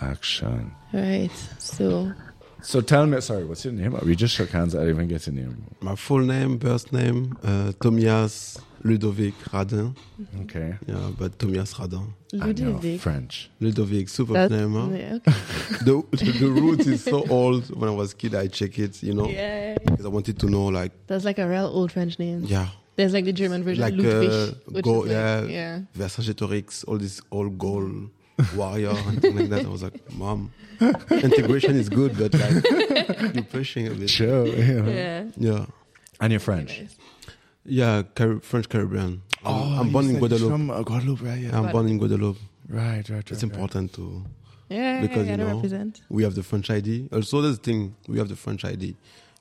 Action. Right. So So tell me, sorry, what's your name? We just shook hands. I didn't even get your name. My full name, birth name, uh, Thomias Ludovic Radin. Okay. Yeah, but Thomias Radin. I know, Ludovic. French. Ludovic, super That's, name. Huh? yeah, okay. The, the, the root is so old. When I was kid, I check it, you know, yeah. because I wanted to know, like, That's like a real old French name. yeah, There's like the German version, like Ludwig, uh, which go, is like, yeah, yeah. Vercingetorix, all this old Gaul warrior and things like that. I was like, mom, integration is good, but like you're pushing a bit. Sure. Yeah. Yeah. Yeah, And you're French. Yeah, Car- French Caribbean. Oh, I'm born in Guadeloupe. From uh, Guadeloupe, right? Yeah. I'm born in Guadeloupe. right, right, right. It's right. important to Yeah, Because, yeah, you know, represent. we have the French ID. Also, there's the thing we have the French ID.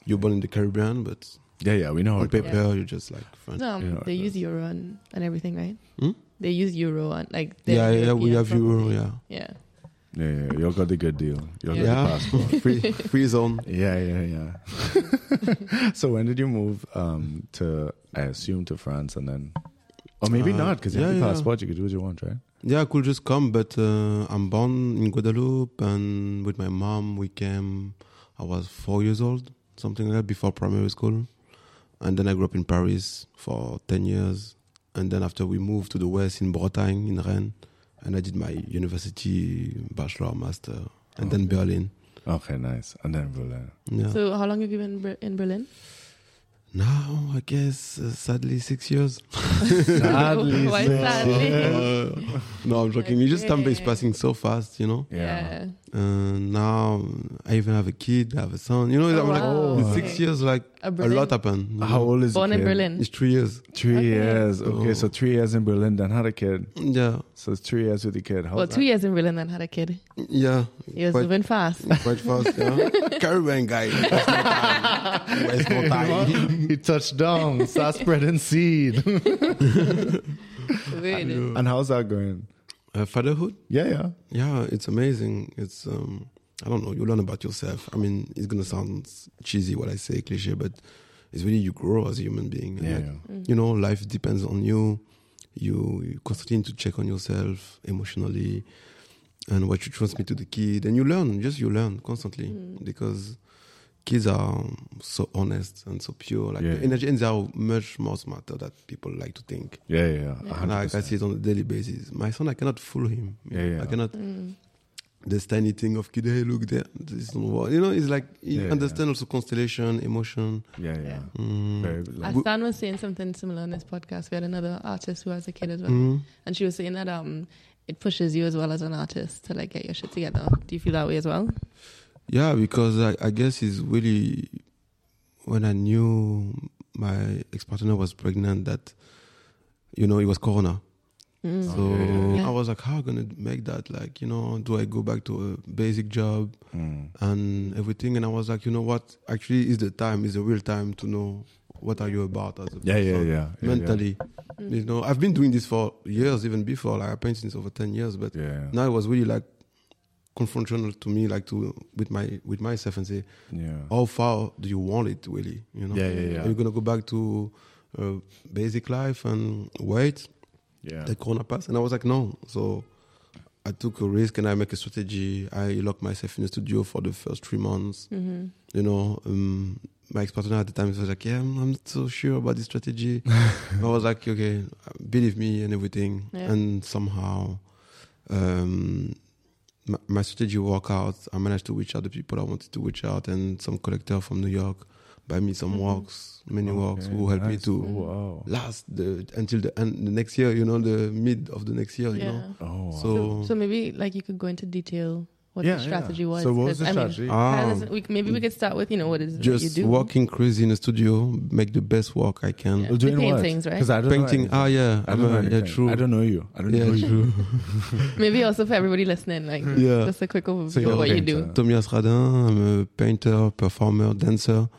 You're born in the Caribbean, but Yeah, yeah, we know. on how it goes. paper you're just like French. No, You know, they use euro and, and everything, right? Hmm? They use euro and like. they're Yeah, yeah, we European have euro. Yeah, Yeah. Yeah, yeah, you got the good deal. You got Yeah. the yeah, passport. free, free zone. Yeah, yeah, yeah. so when did you move um, to? I assume to France, and then, or maybe Uh, not, because you have yeah, the yeah. passport. You could do what you want, right? Yeah, I could just come, but uh, I'm born in Guadeloupe, and with my mom we came. I was four years old, something like that, before primary school, and then I grew up in Paris for ten years, and then after we moved to the west in Bretagne in Rennes, and I did my university bachelor, master, and then Berlin. Okay, nice. And then Berlin. Yeah. So how long have you been in Berlin? now I guess uh, sadly six years. Sadly, Why sadly? Uh, no, I'm joking. You just time is passing so fast, you know. Yeah. Uh, now I even have a kid, I have a son. You know, Oh, I'm like wow. in six Okay. years, like A a lot happened. you How old is Born in? Berlin. It's three years. Three Okay. years. Okay, Oh. so three years in Berlin, then had a kid. Yeah, So it's three years with the kid. How's Well, that? two years in Berlin and had a kid. yeah, He was Quite- moving fast. quite fast. Yeah, Caribbean guy. Waste no time. Waste no time. he touched down, start spreading seed. Really. and how's that going? Uh, fatherhood. Yeah, yeah. Yeah, it's amazing. It's um, I don't know. You learn about yourself. I mean, it's gonna sound cheesy what I say, cliche, but it's really you grow as a human being. Yeah, Like, yeah. you know life depends on you you, you constantly need to check on yourself emotionally and what you transmit to the kid and you learn just you learn constantly Mm. because kids are so honest and so pure like Yeah. the energy and they are much more smarter than people like to think Yeah, yeah, yeah. Yeah. like i 100%. see it on a daily basis my son i cannot fool him Yeah, yeah. i cannot Mm. this tiny thing of kid hey look there this don't work. you know it's like he Yeah, understand also constellation emotion Yeah, yeah. Yeah. Mm. Very, like, Astan was saying something similar on this podcast. We had another artist who has a kid as well, Mm. and she was saying that um, it pushes you as well as an artist to like get your shit together. Do you feel that way as well? Yeah, because I, I guess it's really when I knew my ex partner was pregnant that you know it was Corona. Mm. So Okay. Yeah. I was like, how am I gonna make that? Like, you know, do I go back to a basic job mm, and everything? And I was like, you know what? Actually, is the time, is the real time to know what are you about as a yeah, yeah, person, yeah, yeah. mentally. Mm. You know, I've been doing this for years, even before. Like I painted since over ten years, but Yeah. yeah. now it was really like confrontational to me, like to with my with myself and say, yeah. how far do you want it really? You know, Yeah, yeah, yeah. Are you gonna go back to uh, basic life and wait? yeah. The corona pass, and I was like, no. So I took a risk and I make a strategy. I locked myself in the studio for the first three months. Mm-hmm. You know, um, my ex partner at the time was like, yeah, I'm, I'm not so sure about this strategy. I was like, okay, believe me and everything. Yeah. And somehow, um, my, my strategy worked out. I managed to reach out the people I wanted to reach out, and some collector from New York buy me some Mhm. works, many works, who helped me to wow. last the until the end the next year. You know, the mid of the next year. You know, Oh, wow. So- So, so maybe like you could go into detail what Yeah, the yeah. strategy was. So what was 'cause, the I mean, strategy? Ah. kinda we, maybe we could start with you know what is it that just you do. working crazy in the studio, make the best work I can. Yeah. Doing The what? right? Because I don't Painting. Know Ah, anything. yeah, I I'm don't know a, yeah, true. I don't know you. I don't Yeah, know you. Maybe also for everybody listening, like Yeah. just a quick overview So of what a you do. painter. Thomias Radin. I'm a painter, performer, dancer,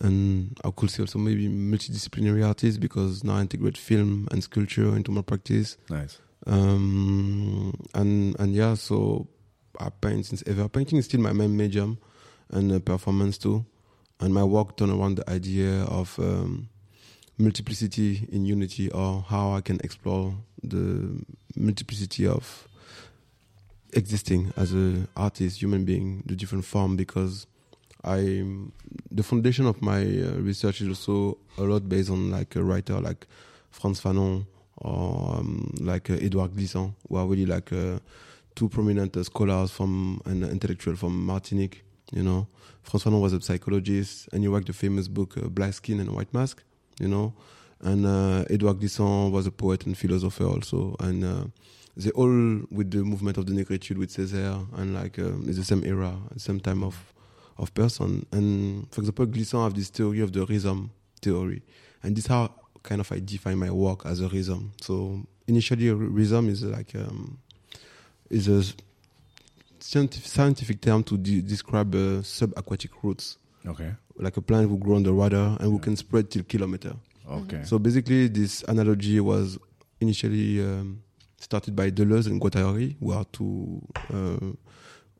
and I could say also maybe multidisciplinary artist because now I integrate film and sculpture into my practice. Nice. Um, and and yeah, so I paint since ever. Painting is still my main medium, and uh, performance too. And my work turn around the idea of um, multiplicity in unity, or how I can explore the multiplicity of existing as a artist, human being, the different form because I the foundation of my uh, research is also a lot based on like a writer like Frantz Fanon or um, like uh, Edouard Glissant, who are really like uh, two prominent uh, scholars from an intellectual from Martinique. You know, François Fanon was a psychologist and he wrote the famous book uh, Black Skin and White Mask. You know, and uh, Edouard Glissant was a poet and philosopher also, and they all with the movement of the negritude with Césaire and like um, it's the same era, same time of of person. And for example, Glissant have this theory of the rhizome theory, and this how kind of I define my work as a rhizome. So initially, rhizome is like um, is a scientific, term to de- describe uh, subaquatic roots, Okay. like a plant who grow underwater and who can spread till kilometer. Okay. So basically, this analogy was initially um, started by Deleuze and Guattari, who are two uh,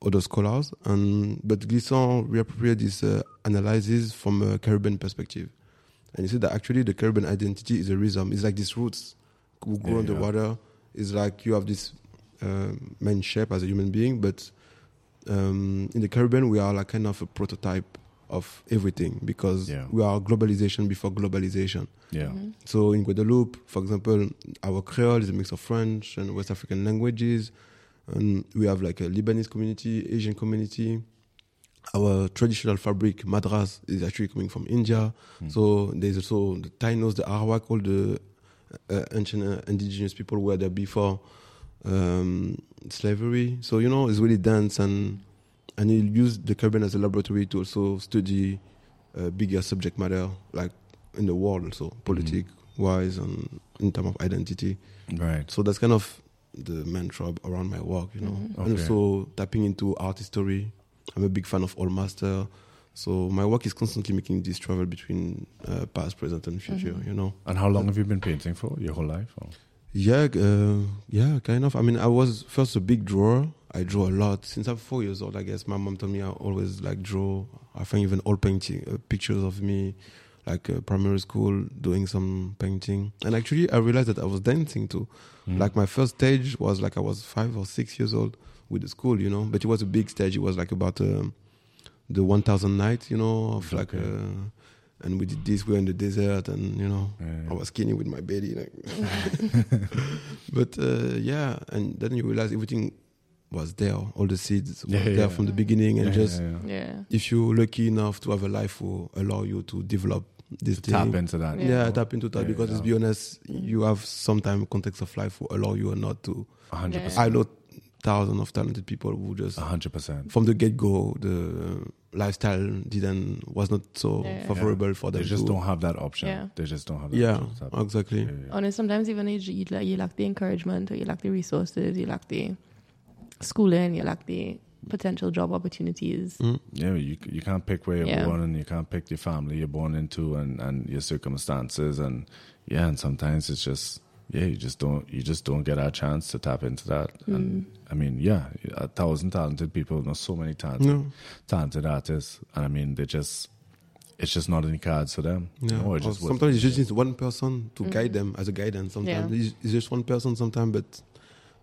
other scholars, and but Glissant reappropriated this uh, analysis from a Caribbean perspective, and he said that actually the Caribbean identity is a rhizome. It's like these roots who grow Yeah, underwater. It's like you have this main shape as a human being, but um, in the Caribbean we are like kind of a prototype of everything because Yeah. we are globalization before globalization. yeah. So in Guadeloupe, for example, our Creole is a mix of French and West African languages. And we have like a Lebanese community, Asian community. Our traditional fabric, madras, is actually coming from India. So there's also the Tainos, the Arawak, all the uh, ancient uh, indigenous people were there before um, slavery. So, you know, it's really dense and and he used the Caribbean as a laboratory to also study uh, bigger subject matter, like in the world, also politic wise and in terms of identity. Right. So that's kind of the mantra around my work, you know. And Okay. also tapping into art history. I'm a big fan of Old Master. So my work is constantly making this travel between uh, past, present, and future, you know. And how long have you been painting for? Your whole life? Or? Yeah, uh, yeah, kind of. I mean, I was first a big drawer. I draw a lot since I'm four years old. I guess my mom told me I always like draw. I think even old painting uh, pictures of me, like uh, primary school, doing some painting. And actually, I realized that I was dancing too. Like my first stage was like I was five or six years old with the school, you know. But it was a big stage. It was like about um, the one thousand nights, you know, of like. Okay. Uh, and we did this. We were in the desert, and you know, Yeah. I was skinny with my belly, like. but uh, yeah, and then you realize everything was there. All the seeds were Yeah, there yeah. from the beginning, and Yeah, just yeah, yeah. Yeah. if you're lucky enough to have a life who allow you to develop this To thing. tap into that. yeah, tap into that Yeah, because yeah. let's be honest, you have sometimes context of life will allow you or not to. 100. percent I know thousands of talented people who just hundred percent. from the get go the lifestyle didn't was not so Yeah. favorable for them. They just to, don't have that option. Yeah. They just don't have that Yeah, option. to tap- exactly. Yeah, yeah. And sometimes even you, you, lack- you lack the encouragement or you lack the resources, you lack the schooling, you lack the potential job opportunities. Mm. Yeah, you you can't pick where you're Yeah. born, and you can't pick your family you're born into, and and your circumstances, and yeah, and sometimes it's just yeah, you just don't you just don't get a chance to tap into that. And I mean, yeah, a thousand talented people, know so many talented No. talented artists, and I mean, they just it's just not in the cards for them. Yeah. No, it just sometimes you just need one person to mm. guide them as a guidance. Sometimes Yeah. it's, it's just one person. Sometimes, but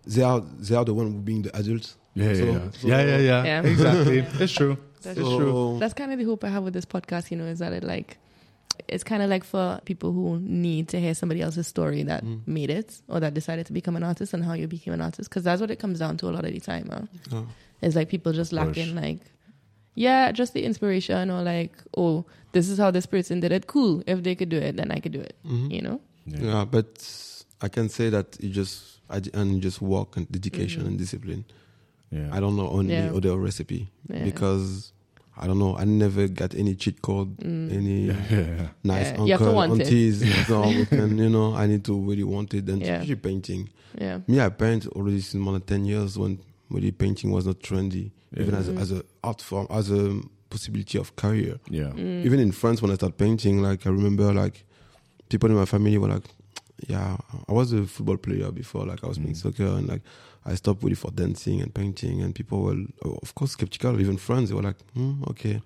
they are they are the one being the adults. yeah, yeah, So- yeah. so- yeah, yeah, yeah, Yeah. exactly. It's true. That's So- true. That's kind of the hope I have with this podcast, you know, is that it like it's kind of like for people who need to hear somebody else's story that made it or that decided to become an artist and how you became an artist because that's what it comes down to a lot of the time. Huh? Oh. It's like people just Push. lacking like yeah, just the inspiration or like oh, this is how this person did it. Cool, if they could do it, then I could do it. Mhm. You know? Yeah. Yeah, but I can say that you just I d- and you just work and dedication Mhm. and discipline. yeah. I don't know only Yeah. other recipe Yeah. because I don't know. I never got any cheat code, any yeah, yeah, yeah. nice Mm. Yeah, you have uncle want it. aunties. so we can, you know, I need to really want it. And Yeah. especially painting. Yeah. Me, I paint already since more than ten years when really painting was not trendy, even as a, Mhm. as a art form, as a possibility of career. yeah. Mm. Even in France, when I started painting, like I remember, like people in my family were like, "Yeah, I was a football player before. Like I was playing Mm. soccer, and like I stopped really for dancing and painting." And people were, of course, skeptical. Even friends, they were like, hmm, "Okay,"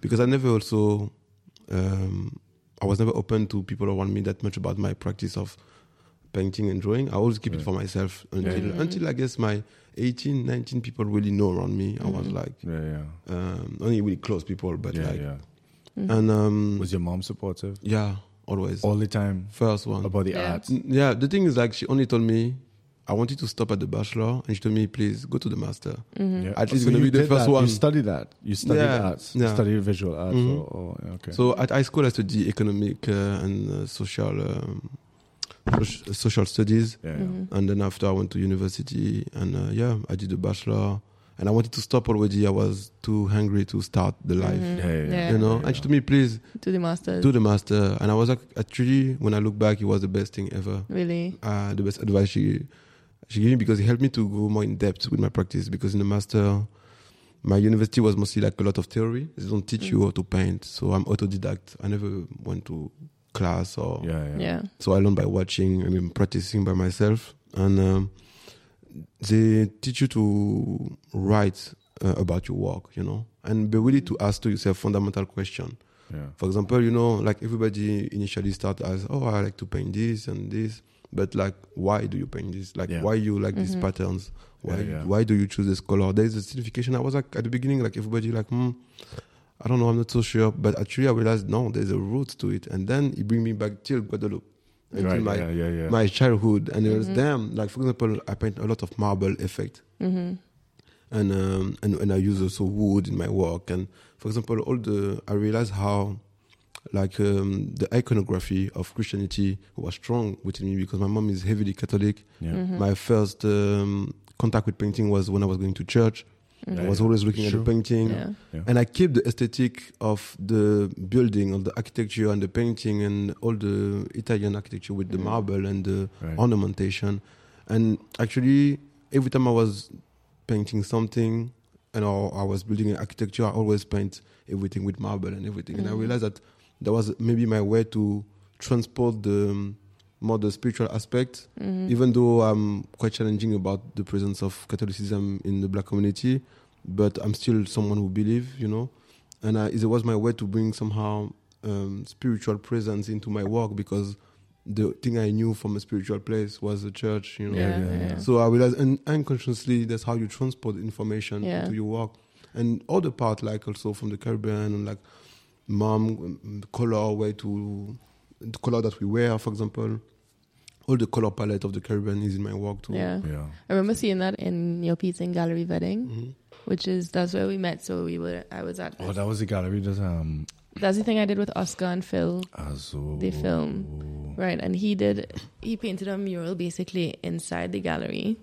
because I never also, um, I was never open to people around me that much about my practice of painting and drawing. I always keep it for myself until yeah. until I guess my 18, 19 people really know around me. I was Mhm. like Yeah, yeah, um, only really close people, but yeah, like yeah. Mhm. and um, Was your mom supportive yeah, always all the time first one. about the Yeah. arts? Yeah, the thing is like she only told me I wanted to stop at the bachelor, and she told me please go to the master. Mhm. Yeah. At least so gonna you be the first that. one. You studied that. You studied Yeah, arts. yeah. You studied visual arts. Mhm. Or, or, okay. So at high school, I studied economic uh, and uh, social um, soc- social studies, yeah, yeah. Mhm. and then after I went to university, and uh, yeah, I did the bachelor, and I wanted to stop already. I was too hungry to start the life, Mhm. Yeah, yeah, Yeah. you know. Yeah. And she told me, please To the master, do the master, and I was like, actually, when I look back, it was the best thing ever. really. uh, the best advice she she gave me because it helped me to go more in depth with my practice. Because in the master, my university was mostly like a lot of theory. They don't teach you Mm. how to paint, so I'm autodidact. I never went to class or yeah, yeah. Yeah. so I learned by watching. I mean, practicing by myself, and um, they teach you to write uh, about your work, you know, and be willing to ask to yourself fundamental question. yeah. For example, you know, like everybody initially start as, oh, I like to paint this and this, but like, why do you paint this? Like, Yeah. why you like these Mhm. patterns? Why Yeah, yeah. why do you choose this color? There is a signification. I was like at the beginning, like everybody like, hmm, I don't know, I'm not so sure, but actually I realized no, there's a root to it, and then it bring me back till Guadeloupe, until Right, my yeah, yeah, yeah. my childhood, and it was them. Like for example, I paint a lot of marble effect hmm and um, and and I use also wood in my work. And for example, all the I realized how like um, the iconography of Christianity was strong within me because my mom is heavily Catholic. yeah. Mhm. My first um, contact with painting was when I was going to church. Mhm. I was always looking Sure. at the painting. Yeah. yeah. And I keep the aesthetic of the building, of the architecture and the painting and all the Italian architecture with the Mhm. marble and the Right. ornamentation. And actually, every time I was painting something and or I was building an architecture, I always paint everything with marble and everything. And I Mhm. realized that that was maybe my way to transport the um, more the spiritual aspect, Mhm. even though I'm quite challenging about the presence of Catholicism in the black community, but I'm still someone who believe, you know. And I, it was my way to bring somehow um, spiritual presence into my work because the thing I knew from a spiritual place was the church, you know. Yeah, yeah, yeah. So I realized, and unconsciously, that's how you transport information into your work. And other part, like also from the Caribbean, and like mom, color, way to the color that we wear, for example. All the color palette of the Caribbean is in my work too. Yeah. yeah. I remember seeing that in your pizza and gallery wedding, Mhm. which is that's where we met. So we were. I was at. Oh, that was the gallery that um. that's the thing I did with Oscar and Phil, Azo. The film. right? And he did. He painted a mural basically inside the gallery,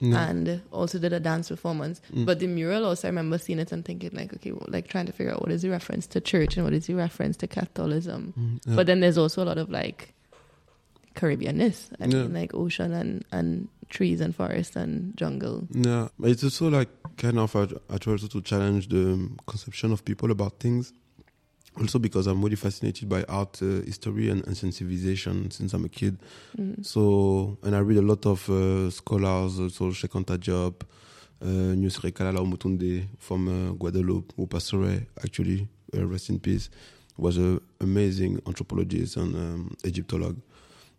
Yeah. and also did a dance performance. Mm. But the mural also, I remember seeing it and thinking like, okay, well, like trying to figure out what is the reference to church and what is the reference to Catholicism. Mhm. Yeah. But then there's also a lot of like Caribbeanness. I Yeah. mean, like ocean and and trees and forest and jungle. Yeah, but it's also like kind of I, try also to challenge the conception of people about things. Also because I'm really fascinated by art uh, history and ancient civilization since I'm a kid. Mm. So and I read a lot of uh, scholars, also Cheikh Anta Diop, uh, Nioussérê Kalala from uh, Guadeloupe, who passed away actually, uh, rest in peace, was an amazing anthropologist and um, Egyptologist.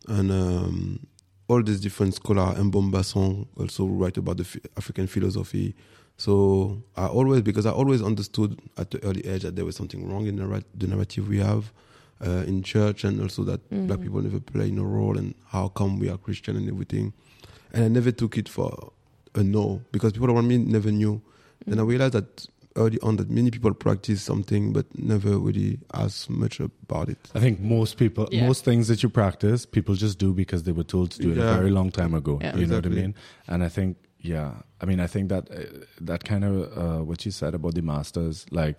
And um, all these different scholars, Mbombason also write about the African philosophy. So I always, because I always understood at the early age that there was something wrong in the, the narrative we have uh, in church, and also that black Mhm. people never play no role, and how come we are Christian and everything. And I never took it for a no because people around me never knew. And I realized that early on that many people practice something but never really ask much about it. I think most people, Yeah. most things that you practice, people just do because they were told to do it a very long time ago. Yeah. You know what I mean? And I think, yeah, I mean, I think that uh, that kind of uh, what you said about the masters, like,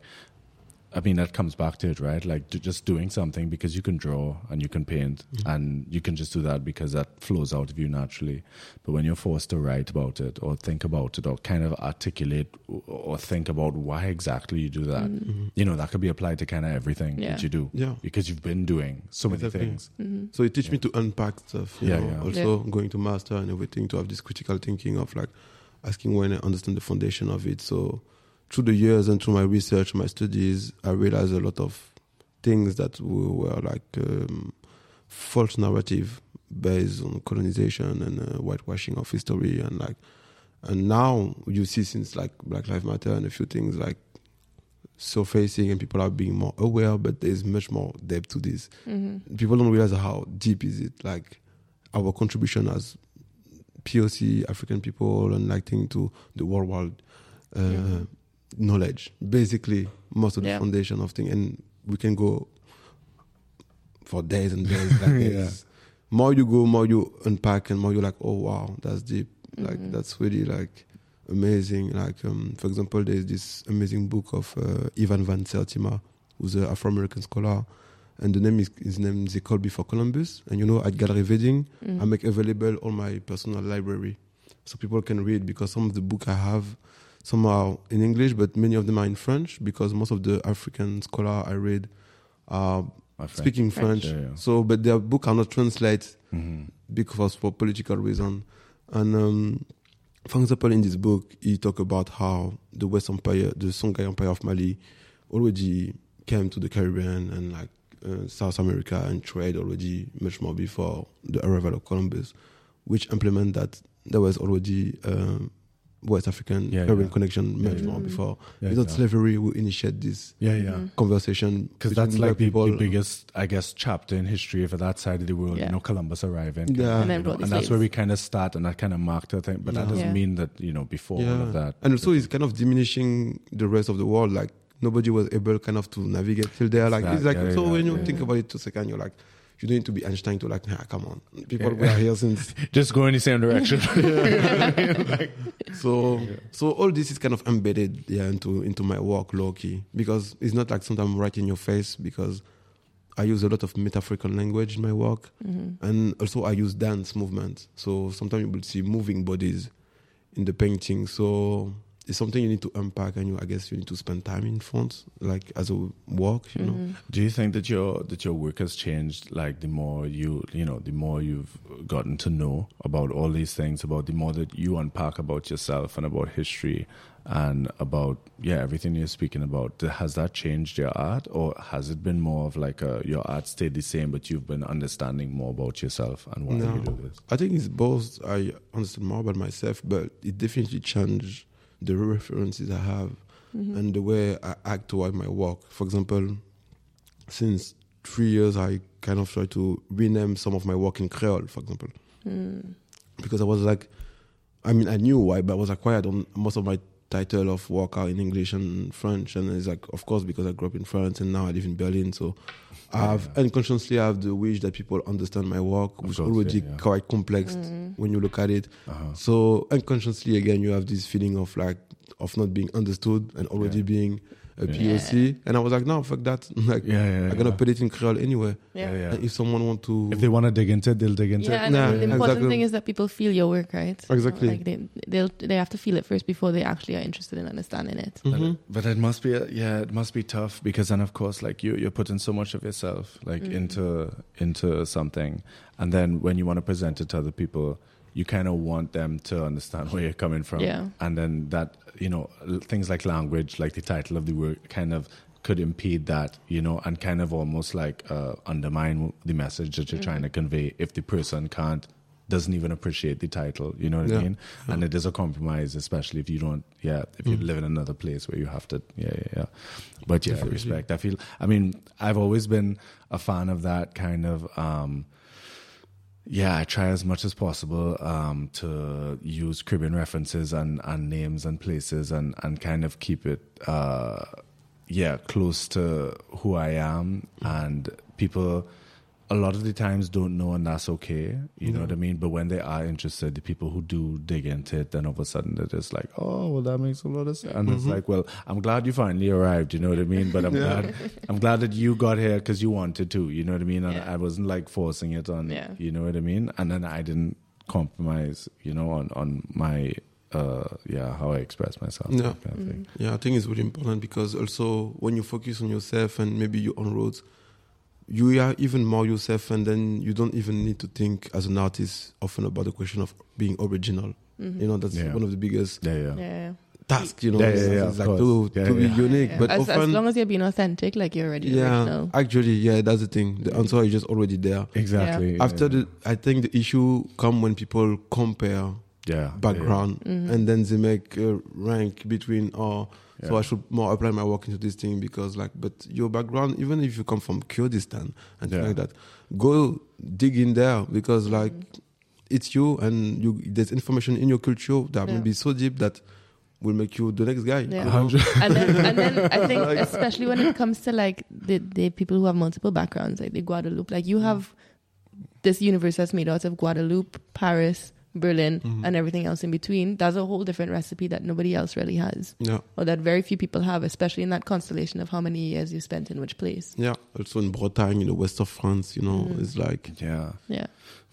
I mean, that comes back to it, right? Like, do, just doing something because you can draw and you can paint, and you can just do that because that flows out of you naturally. But when you're forced to write about it or think about it or kind of articulate or- or think about why exactly you do that, Mm. you know, that could be applied to kind of everything Yeah. that you do Yeah. because you've been doing so many Exactly. things. Mm-hmm. So it teach me to unpack stuff. You Yeah, know? yeah. Also going to master and everything to have this critical thinking of like asking when I understand the foundation of it. So through the years and through my research, my studies, I realized a lot of things that were, like um, false narrative based on colonization and uh, whitewashing of history and like and now you see since like Black Lives Matter and a few things like surfacing and people are being more aware, but there's much more depth to this. Mm-hmm. People don't realize how deep is it. Like our contribution as POC African people and like thing to the world. uh, Yeah. Knowledge. Basically, most of the Yeah. foundation of things, and we can go for days and days. Like Yeah. More you go, more you unpack, and more you're like, oh wow, that's deep. Like Mhm. that's really like amazing. Like um, for example, there's this amazing book of uh, Ivan van Sertima, who's an Afro-American scholar, and the name is his name is Call Before Columbus. And you know, at Gallery Wedding, Mm. I make available all my personal library, so people can read because some of the book I have, some are in English, but many of them are in French because most of the African scholar I read are My friend. speaking French. French. Yeah, yeah. So, but their book are not translated Mhm. because for political reason. And um, for example, in this book, he talk about how the West Empire, the Songhai Empire of Mali, already came to the Caribbean and like uh, South America and trade already much more before the arrival of Columbus, which implement that there was already um, West African Yeah, Caribbean yeah. connection Yeah, much yeah. more before. Yeah, it's not yeah. slavery who initiate this Yeah, yeah. Mhm. conversation Because that's like the, people. the biggest, I guess, chapter in history for that side of the world. Yeah. You know, Columbus arriving, Yeah. And then know, and that's where we kind of start, and that kind of marked the thing. But that doesn't Yeah. mean that you know before all of that. And also, it's kind of diminishing the rest of the world. Like nobody was able kind of to navigate till there. Like That- it's like yeah, so yeah, when you yeah, think yeah. about it, two seconds, you're like, you don't need to be Einstein to like, nah, come on, people Yeah. were here since. Just go in the same direction. So so all this is kind of embedded yeah into into my work, low key, because it's not like sometimes right in your face because. I use a lot of metaphorical language in my work, Mhm. and also I use dance movement. So sometimes you will see moving bodies in the painting. So it's something you need to unpack, and you I guess you need to spend time in front, like as a work, you know. Mhm. Do you think that your that your work has changed? Like the more you you know, the more you've gotten to know about all these things, about the more that you unpack about yourself and about history and about yeah everything you're speaking about. Has that changed your art, or has it been more of like a, your art stayed the same, but you've been understanding more about yourself and why No. you do this? I think it's both. I understand more about myself, but it definitely changed the references I have Mhm. and the way I act toward my work. For example, since three years, I kind of try to rename some of my work in Creole, for example. Mm. because I was like, I mean, I knew why, but I was acquired on most of my title of work are in English and French, and it's like, of course, because I grew up in France and now I live in Berlin, so I have unconsciously I have the wish that people understand my work, Of which is course, already yeah, yeah. quite complex Mhm. when you look at it. Uh-huh. So unconsciously, again, you have this feeling of like of not being understood and already Yeah. being a Yeah. POC, and I was like, no, fuck that, like. Yeah, yeah, I'm gonna yeah. put it in Creole anyway. Yeah. yeah, yeah. And if someone want to, If they want to dig into it, they'll dig into Yeah, it. and Nah, the important exactly. thing is that people feel your work, right? Exactly. Like they they'll they have to feel it first before they actually are interested in understanding it. But, Mhm. but it must be yeah, it must be tough because then of course like you you're putting so much of yourself like Mhm. into into something, and then when you want to present it to other people, you kind of want them to understand where you're coming from. Yeah. And then that you know things like language, like the title of the work, kind of could impede that, you know, and kind of almost like uh, undermine the message that you're trying to convey if the person can't doesn't even appreciate the title, you know what I Yeah. mean? And it is a compromise, especially if you don't, yeah, if you Mm. live in another place where you have to, yeah, yeah, yeah. But yeah, Definitely. respect. I feel, I mean, I've always been a fan of that kind of, um, yeah, I try as much as possible um, to use Caribbean references and, and names and places and, and kind of keep it, uh, yeah, close to who I am. And people, a lot of the times, don't know, and that's okay. You know what I mean? But when they are interested, the people who do dig into it, then all of a sudden they're just like, oh, well, that makes a lot of sense. And it's Mhm. like, well, I'm glad you finally arrived. You know what I mean? But I'm Yeah. glad I'm glad that you got here because you wanted to. You know what I mean? And Yeah. I wasn't like forcing it on. Yeah. You know what I mean? And then I didn't compromise. You know, on on my uh yeah how I express myself. Yeah. kind of thing. Yeah, I think it's really important because also when you focus on yourself and maybe you're on roads, you are even more yourself, and then you don't even need to think as an artist often about the question of being original. Mhm. You know, that's Yeah. one of the biggest Yeah, yeah. Yeah. task, you know. Yeah, yeah, yeah, it's like to. Yeah, to be yeah. unique. Yeah. But as, as long as you're being authentic, like you're already yeah, original. actually, yeah, that's the thing. The answer is just already there. Exactly. yeah, After yeah. the, I think the issue come when people compare yeah, background Mm-hmm. and then they make a rank between oh so Yeah. i should more apply my work into this thing because like but your background even if you come from kurdistan and things Yeah. like that go dig in there because mm-hmm. like it's you and you there's information in your culture that Yeah. may be so deep that will make you the next guy Yeah. and then and then I think especially when it comes to like the the people who have multiple backgrounds, like the Guadeloupe, like you have this universe that's made out of Guadeloupe, Paris, Berlin, Mhm. and everything else in between. That's a whole different recipe that nobody else really has, yeah or that very few people have, especially in that constellation of how many years you spent in which place. yeah also in bretagne in the west of france you know Mm. it's like yeah. Yeah,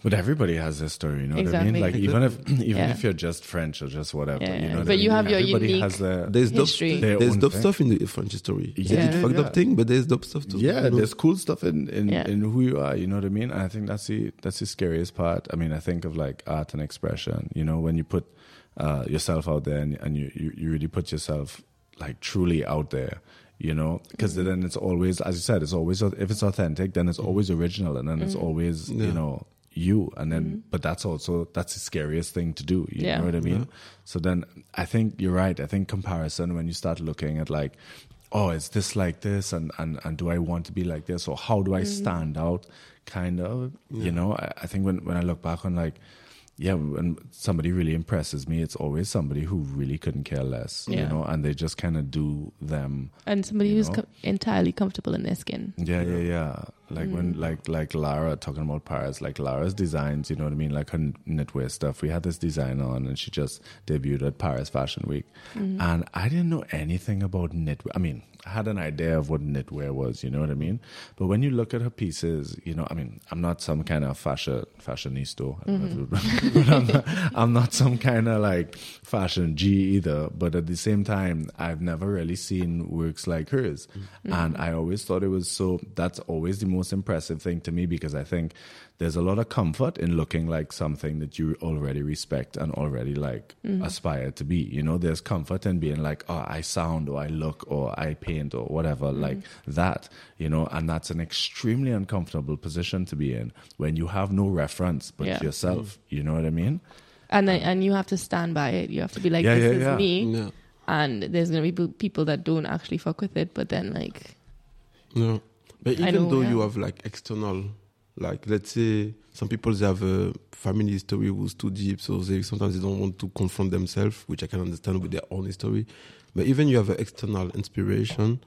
But everybody has their story, you know what I mean? Like even if even Yeah. if you're just French or just whatever, Yeah, you know. But I you mean? have your everybody unique has their there's dope, History. Their there's dope thing. stuff in the french history Yeah, they did fucked yeah. up thing but there's dope stuff too yeah, you know? there's cool stuff in in, Yeah. in who you are. You know what I mean? And I think that's the that's the scariest part. I mean, I think of like art and expression. You know, when you put uh, yourself out there and, and you, you you really put yourself like truly out there. You know, because Mm-hmm. then it's always, as you said, it's always if it's authentic, then it's always original, and then it's Mm-hmm. always Yeah. you know you and then mm-hmm. but that's also that's the scariest thing to do you Yeah. know what i mean? Yeah. so then i think you're right. I think comparison when you start looking at like oh is this like this? And and, and do i want to be like this? Or how do i mm-hmm. stand out? Kind of you know? I, I think when when i look back on like yeah when somebody really impresses me it's always somebody who really couldn't care less you know? And they just kind of do them and somebody who's com- entirely comfortable in their skin. yeah, yeah, yeah. Like when, mm. like, like Lara talking about Paris, like Lara's designs, you know what I mean? Like her knitwear stuff. We had this design on, and she just debuted at Paris Fashion Week, mm-hmm. and I didn't know anything about knitwear. I mean, I had an idea of what knitwear was, you know what I mean? But when you look at her pieces, you know, I mean, I'm not some kind of fashion fashionista, I don't know if it- mm-hmm. but I'm not, I'm not some kind of like fashion G either. But at the same time, I've never really seen works like hers, mm-hmm. and I always thought it was so. That's always the most impressive thing to me because I think there's a lot of comfort in looking like something that you already respect and already like mm-hmm. aspire to be. You know, there's comfort in being like, oh, I sound or I look or I paint or whatever mm-hmm. like that. You know, and that's an extremely uncomfortable position to be in when you have no reference but Yeah. yourself. Mm-hmm. You know what I mean? And then, and you have to stand by it. You have to be like, Yeah, this yeah, is yeah. me. yeah And there's gonna be people that don't actually fuck with it, but then like, No, but even know, though you have like external, like let's say some people they have a family history who's too deep, so they sometimes they don't want to confront themselves, which I can understand with their own history. But even you have an external inspiration,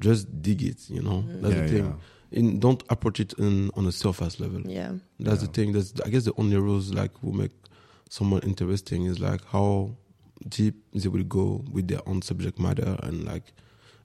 just dig it. You know, mm. that's Yeah, the thing. In, don't approach it in, on a surface level. yeah, That's Yeah. the thing. That's I guess the only rules like will make someone interesting is like how deep they will go with their own subject matter and like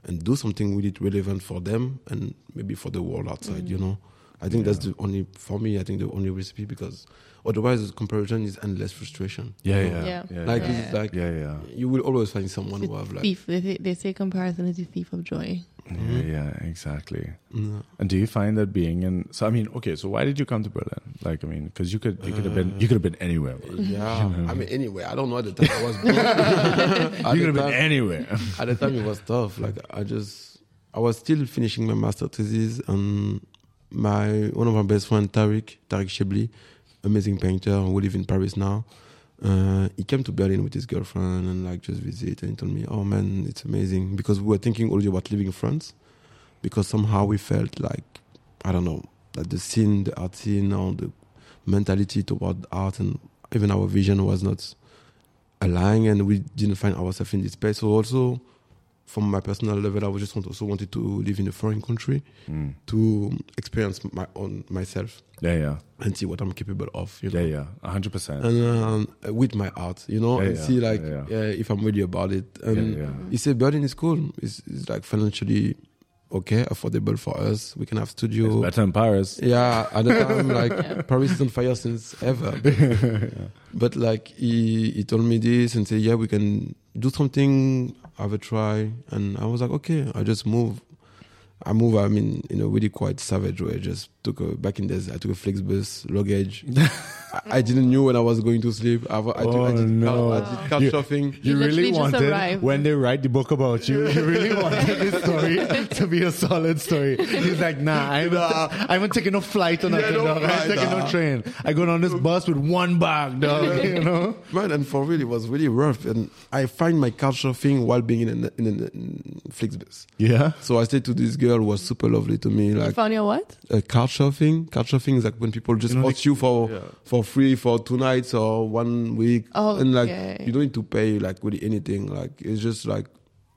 and do something with it relevant for them and maybe for the world outside. You know, I think that's the only for me. I think the only recipe because otherwise the comparison is endless frustration. Yeah, you yeah, know? yeah. Yeah. Like Yeah. it's like yeah, yeah. you will always find someone who have like thief. They, say- they say comparison is the thief of joy. Yeah, mm-hmm. yeah, exactly. no. And do you find that being in? So I mean, okay. So why did you come to Berlin? Like, I mean, because you could, you could have been, you could have been anywhere. bro. yeah. I mean, anyway, I don't know at the time I was. You could have been anywhere. at the time it was tough. Like I just, I was still finishing my master thesis, and my one of my best friend Tariq, Tariq Shebli, amazing painter who live in Paris now. Uh, he came to Berlin with his girlfriend and like just visit, and he told me, "Oh man, it's amazing," because we were thinking already about living in France, because somehow we felt like, I don't know, that the scene, the art scene, or the mentality toward art, and even our vision was not aligning and we didn't find ourselves in this space. So also from my personal level, I was just also wanted to live in a foreign country Mm. to experience my own myself Yeah, yeah, and see what I'm capable of. You know? yeah, yeah. A hundred percent. And um, with my art, you know, Yeah, and yeah, see like yeah, yeah, if I'm really about it. And yeah, yeah. he said Berlin is cool. It's, it's like financially okay, affordable for us. We can have It's studio. better in Paris. Yeah, at the time, like Yeah. Paris is on fire since ever. But like he he told me this and said, yeah, we can do something, have a try, and I was like, okay, I just move. I moved. I mean, in a really quite savage way. I just took a back in days. I took a flex Flixbus luggage. I, I didn't know when I was going to sleep. I, I, took, I Oh, did, no. I did couch You- surfing. You You really wanted arrived. when they write the book about you. You really wanted this story to be a solid story. He's like, nah, I'm, I'm not taking no flight or nothing, no dog. I'm flight, taking no nah. train. I go on this bus with one bag, dog. You know. Man, and for real, it was really rough. And I find my couch surfing while being in an in, an in Flixbus. Yeah. So I stayed to this girl who was super lovely to me. You Like found your what? uh, couch surfing. Couch surfing is like when people just You know, host you for yeah. for free for two nights or one week, Oh, and like okay. you don't need to pay like really anything. Like it's just like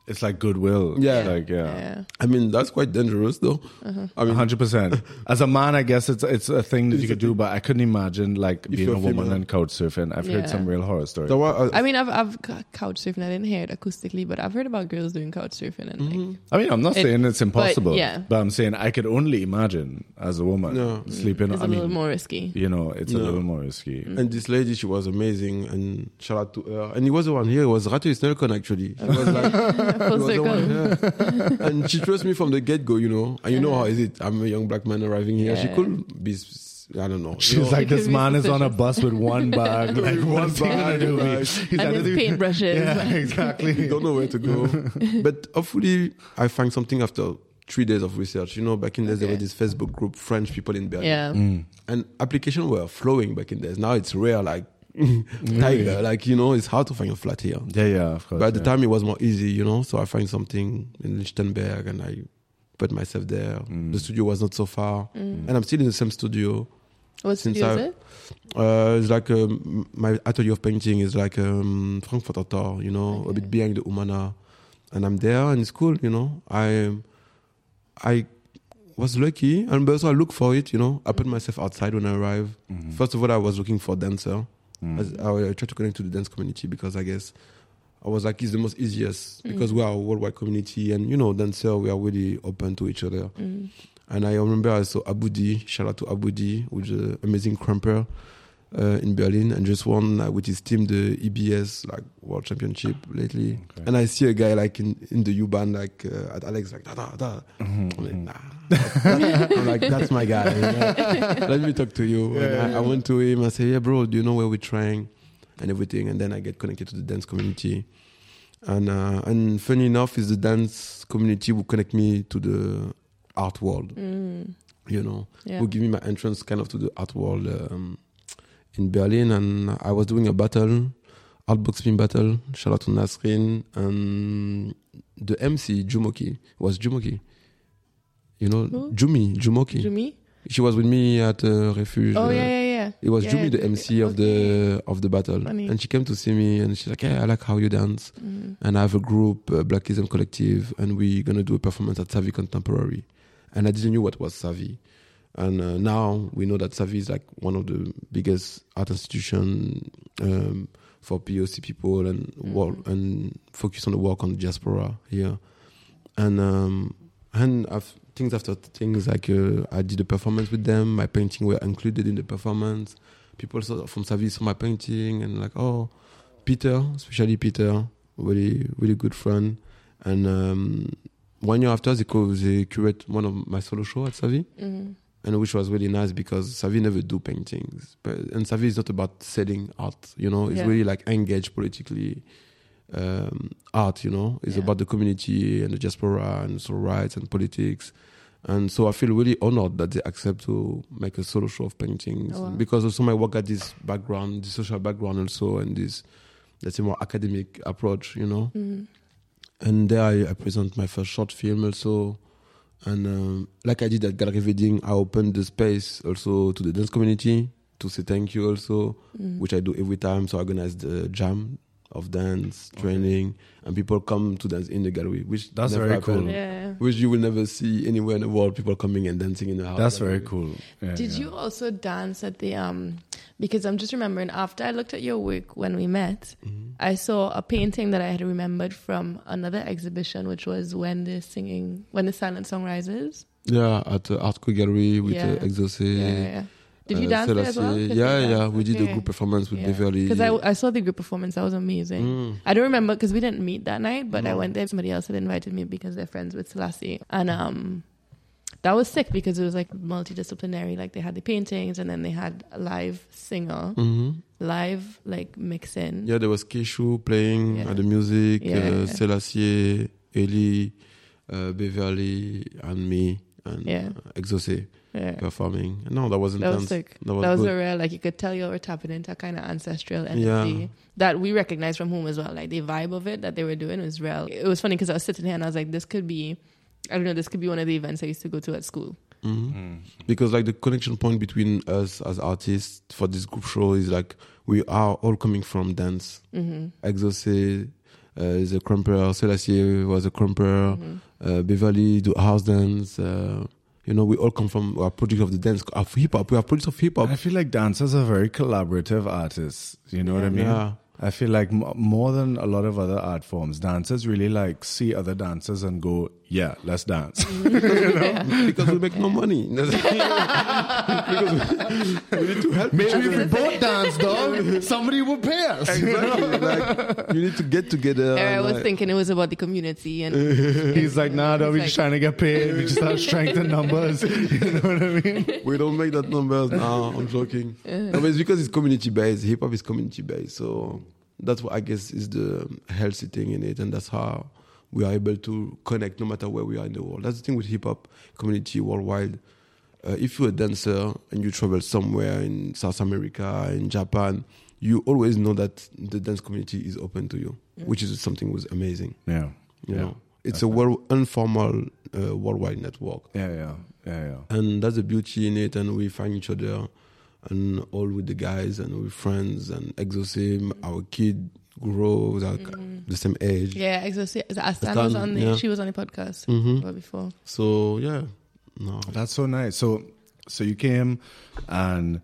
It's like goodwill. Yeah. Like, yeah. Yeah. I mean that's quite dangerous though. Uh-huh. I mean, hundred percent. As a man, I guess it's it's a thing that you could do, but I couldn't imagine like being a woman female. and couch surfing. I've heard some real horror stories. so what, uh, I mean, I've I've couch surfing. I didn't hear it acoustically, but I've heard about girls doing couch surfing and Mm-hmm. like. I mean, I'm not It- saying it's impossible, but, yeah. but I'm saying I could only imagine as a woman No. sleeping. It's I a mean, little more risky. you know, it's a little more risky. and this lady, she was amazing, and shout out to her. And it was the one here. It was Ratu Snellcon actually. She was like, Full It was the circle. one, yeah. and she trusts me from the get go, you know. And you know how is it? I'm a young black man arriving here. She could be, I don't know. you She's know. like, this Because man is on a bus with one bag, like With one one to bag, do. like- He's And like, his paintbrushes. Yeah, exactly. don't know where to go. but hopefully, I find something after three days of research. You know, back in days there Okay. was this Facebook group, French people in Berlin, Yeah. Mm. and applications were flowing back in days. Now it's rare, like tiger, like you know, it's hard to find a flat here. Yeah, yeah, of course. But at the time, it was more easy, you know. So I find something in Lichtenberg, and I put myself there. Mm. The studio was not so far, and I'm still in the same studio. What Since studio is it? Uh, it's like um, my atelier of painting is like um, Frankfurter Tor, you know, a bit behind the Umana, and I'm there, and it's cool, you know. I I was lucky, and but also I look for it, you know. I put myself outside when I arrive. Mhm. First of all, I was looking for a dancer. Mm. As I, I try to connect to the dance community because I guess I was like it's the most easiest because we are a worldwide community and you know dancer we are really open to each other. Mm. And I remember I saw Abudi, shout out to Abudi, which is an amazing krumper uh, in Berlin and just won uh, with his team the EBS like World Championship lately. Okay. And I see a guy like in, in the U-Bahn like uh, at Alex like da da da. Mhm, I'm like, mhm. nah. I'm like, that's my guy. you. Let me talk to you. And I, I went to him. I said, yeah, bro, do you know where we're trying and everything? And then I get connected to the dance community. And uh, and funny enough, is the dance community who connect me to the art world. Mm. You know, Yeah. who give me my entrance kind of to the art world um, in Berlin. And I was doing a battle, art box spin battle. Shout out to Nasrin and the MC Jumoki was Jumoki. You know, Who? Jumi, Jumoki. Jumi? She was with me at uh, Refuge. Oh uh, yeah, yeah, yeah. It was Yeah, Jumi, the. MC of the of the battle, Funny. and she came to see me, and she's like, "Hey, I like how you dance." Mm. and I have a group, uh, Blackism Collective, and we're gonna do a performance at Savvy Contemporary. And I didn't know what was Savvy, and uh, now we know that Savvy is like one of the biggest art institution um, for POC people and work and focus on the work on the diaspora here. And um, and I've, things after things like uh, I did a performance with them. My painting were included in the performance. People saw from Savvy saw my painting and like, oh, Peter, especially Peter, really really good friend. And um, one year after, they, co- they curate one of my solo show at Savvy, Mm. And which was really nice because Savvy never do paintings, but and Savvy is not about selling art, you know. It's Yeah. really like engaged politically. Um, art, you know, it's Yeah. about the community and the diaspora and so rights and politics. And so I feel really honored that they accept to make a solo show of paintings Oh, wow. because also my work had this background, this social background also, and this let's say more academic approach, you know. Mm. And there I, I present my first short film also. And um, like I did at Gallery Wedding, I opened the space also to the dance community to say thank you also, Mm. which I do every time. So I organize the jam of dance training, and people come to dance in the gallery, which That's never very happened, cool. Yeah. Which you will never see anywhere in the world. People coming and dancing in the house. That's very cool. Yeah, Did yeah. you also dance at the um? Because I'm just remembering after I looked at your work when we met, Mm-hmm. I saw a painting that I had remembered from another exhibition, which was when the singing, when the silent song rises. Yeah, at the Art Gallery with Yeah. uh, Exaucé. Yeah, yeah, yeah. Did you uh, dance there as well? Yeah, yeah. We did a Okay. group performance with Beverly. Because I, I saw the group performance, that was amazing. Mm. I don't remember because we didn't meet that night, but I went there. Somebody else had invited me because they're friends with Selassie, and um, that was sick because it was like multidisciplinary. Like they had the paintings and then they had a live singer, hmm live like mixing. Yeah, there was Keshu playing Yeah. at the music, Yeah, uh. Selassie, Ellie, uh, Beverly, and me, and Yeah. uh, Exaucé Yeah. performing. No, that wasn't. That was sick. That was that was a real like you could tell you were tapping into a kind of ancestral energy Yeah. that we recognize from home as well. Like the vibe of it that they were doing was real. It was funny because I was sitting here and I was like, this could be, I don't know, this could be one of the events I used to go to at school. Mhm. Because like the connection point between us as artists for this group show is like we are all coming from dance. hmm Exaucé uh, is a krumper, Selassie was a krumper, hmm uh, Beverly do house dance. Uh, you know, we all come from our project of the dance of hip hop. We are projects of hip hop. I feel like dancers are very collaborative artists. You know what I mean? Yeah. I feel like m- more than a lot of other art forms, dancers really like see other dancers and go, "Yeah, let's dance." because we make no money. because we, we need to help each Maybe if we both dance, dog, somebody will pay us. Exactly. like you need to get together. I was like, thinking it was about the community and He's like, "Nah, dog, we He's just trying to get paid. We just have strength in numbers." You know what I mean? we don't make that numbers now. I'm joking. No, but it's because it's community based. Hip hop is community based, so that's what I guess is the healthy thing in it, and that's how we are able to connect no matter where we are in the world. That's the thing with hip hop community worldwide. Uh, if you're a dancer and you travel somewhere in South America, in Japan, you always know that the dance community is open to you, which is something was amazing. Yeah, You yeah, know, it's a world informal uh, worldwide network yeah, yeah, yeah, yeah. and that's the beauty in it and we find each other and all with the guys and we're friends and exosim, our kid grows like the same age yeah, Exo- Astan was on the, yeah. she was on the podcast hmm before. so yeah no That's so nice. So, so you came and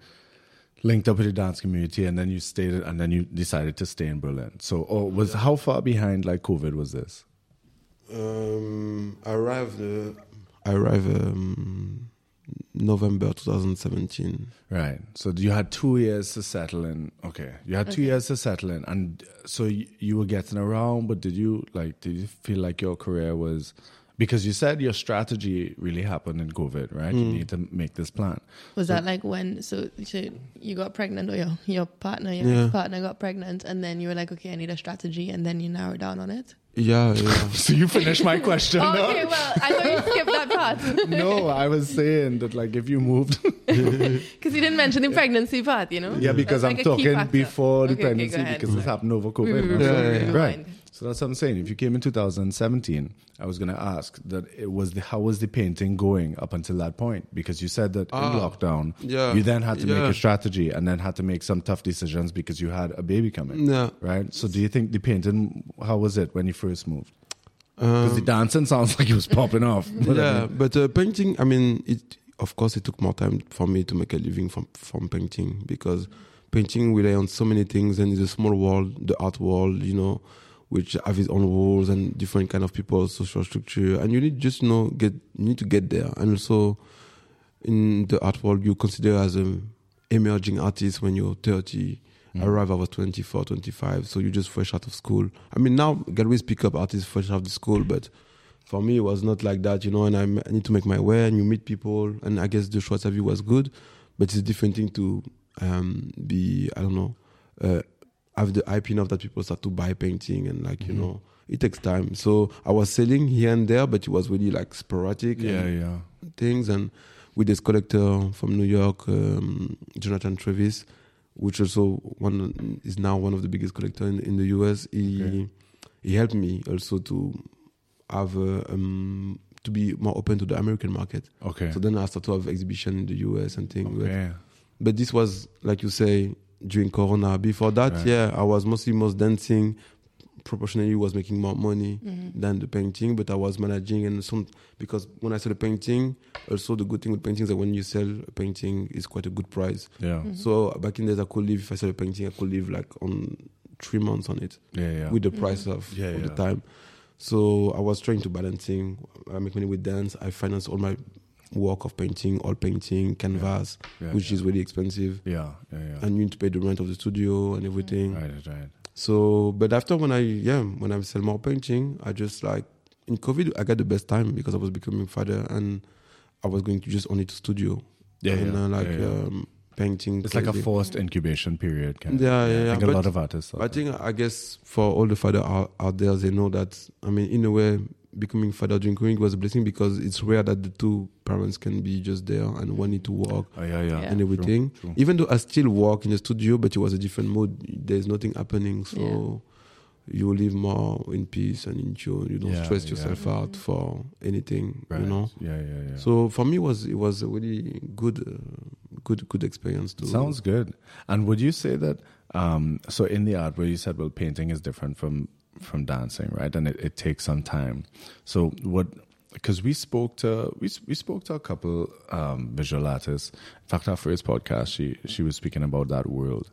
linked up with the dance community, and then you stayed, and then you decided to stay in Berlin. So, oh, was how far behind like COVID was this? um i arrived uh, i arrived um november 2017 Right. So you had two years to settle in. Okay, you had two years to settle in, and so you, you were getting around. But did you like? Did you feel like your career was? Because you said your strategy really happened in COVID, right? You mm. need to make this plan. Was that like when so, so you got pregnant or your your partner your Yeah. partner got pregnant and then you were like okay I need a strategy and then you narrowed down on it. Yeah yeah So you finished my question. no? okay, well I thought you skipped that part no, I was saying that like if you moved, because you didn't mention the pregnancy part, you know. yeah, because That's I'm like talking before the Okay, okay, pregnancy go ahead. because this happened over COVID. Re- re- right? Yeah, yeah, yeah. Right. So that's what I'm saying. If you came in 2017, I was going to ask that it was the how was the painting going up until that point? Because you said that in Ah, lockdown, yeah, you then had to make a strategy and then had to make some tough decisions because you had a baby coming. yeah Right. So do you think the painting? How was it when you first moved? Because um, the dancing sounds like it was popping off. But I yeah, mean- but uh, painting. I mean, it. Of course, it took more time for me to make a living from from painting because painting rely on so many things, and it's a small world, the art world, you know, which have its own rules and different kind of people, social structure, and you need just you know get you need to get there, and also in the art world, you consider as an emerging artist when you're 30. I arrived, I was 24, 25, so you just fresh out of school. I mean, now galleries pick up artists fresh out of the school, but for me, it was not like that, you know, and I'm, I need to make my way and you meet people. And I guess the short view was good, but it's a different thing to um, be, I don't know, uh, have the IP enough that people start to buy painting and like, you Mhm. know, it takes time. So I was selling here and there, but it was really like sporadic yeah, and yeah. things. And with this collector from New York, um, Jonathan Travis, which also one is now one of the biggest collector in, in the US. He Okay. he helped me also to have uh, um, to be more open to the American market. Okay. So then I started to have exhibition in the US and things. But, Okay. but this was like you say during Corona. Before that, Right. yeah, I was mostly most dancing. Proportionally, was making more money Mhm. than the painting, but I was managing and some because when I sell a painting, also the good thing with paintings is that when you sell a painting, it's quite a good price. Yeah. Mhm. So back in days, I could live if I sell a painting, I could live like on three months on it Yeah. Yeah. with the Mhm. price of, Yeah, of the time. So I was trying to balancing. I make money with dance. I finance all my work of painting, all painting, canvas, yeah, which yeah. is really expensive, Yeah. Yeah. Yeah. and you need to pay the rent of the studio and everything. Right. Right. So, but after when I yeah when I sell more painting, I just like in COVID I got the best time because I was becoming father and I was going to just only to studio. Yeah, and, yeah, uh, like. Um, painting. It's like a forced incubation period. Kind of. Yeah, yeah, think a lot of artists. I think I guess for all the father out, out there, they know that. I mean, in a way, becoming father during COVID was a blessing because it's rare that the two parents can be just there and one need to work Oh yeah, yeah, Yeah. and everything. true. Even though I still work in the studio, but it was a different mode. There's nothing happening, so you live more in peace and in tune. You don't Yeah, stress yeah. yourself out for anything. Right. You know. Yeah, yeah, yeah. So for me, it was it was a really good, uh, good, good experience. To Sounds good. And would you say that? Um, so in the art, where you said, well, painting is different from from dancing, right? And it, it takes some time. So what? Because we spoke to we we spoke to a couple um, visual artists. In fact, our first podcast, she she was speaking about that world.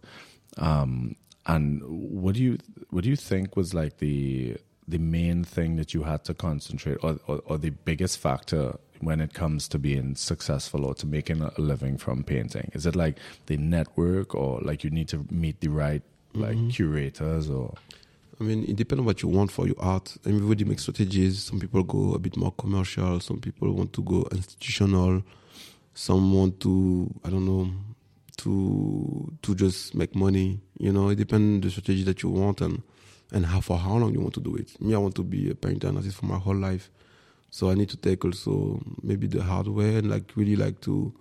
Um, and what do you what do you think was like the the main thing that you had to concentrate, or, or, or the biggest factor when it comes to being successful or to making a living from painting? Is it like the network, or like you need to meet the right like curators, or I mean, it depends on what you want for your art. Everybody makes strategies. Some people go a bit more commercial. Some people want to go institutional. Some want to, I don't know, to to just make money. You know, it depends the strategy that you want and and how for how long you want to do it. Me, I want to be a painter and artist for my whole life, so I need to take also maybe the hard way and like really like to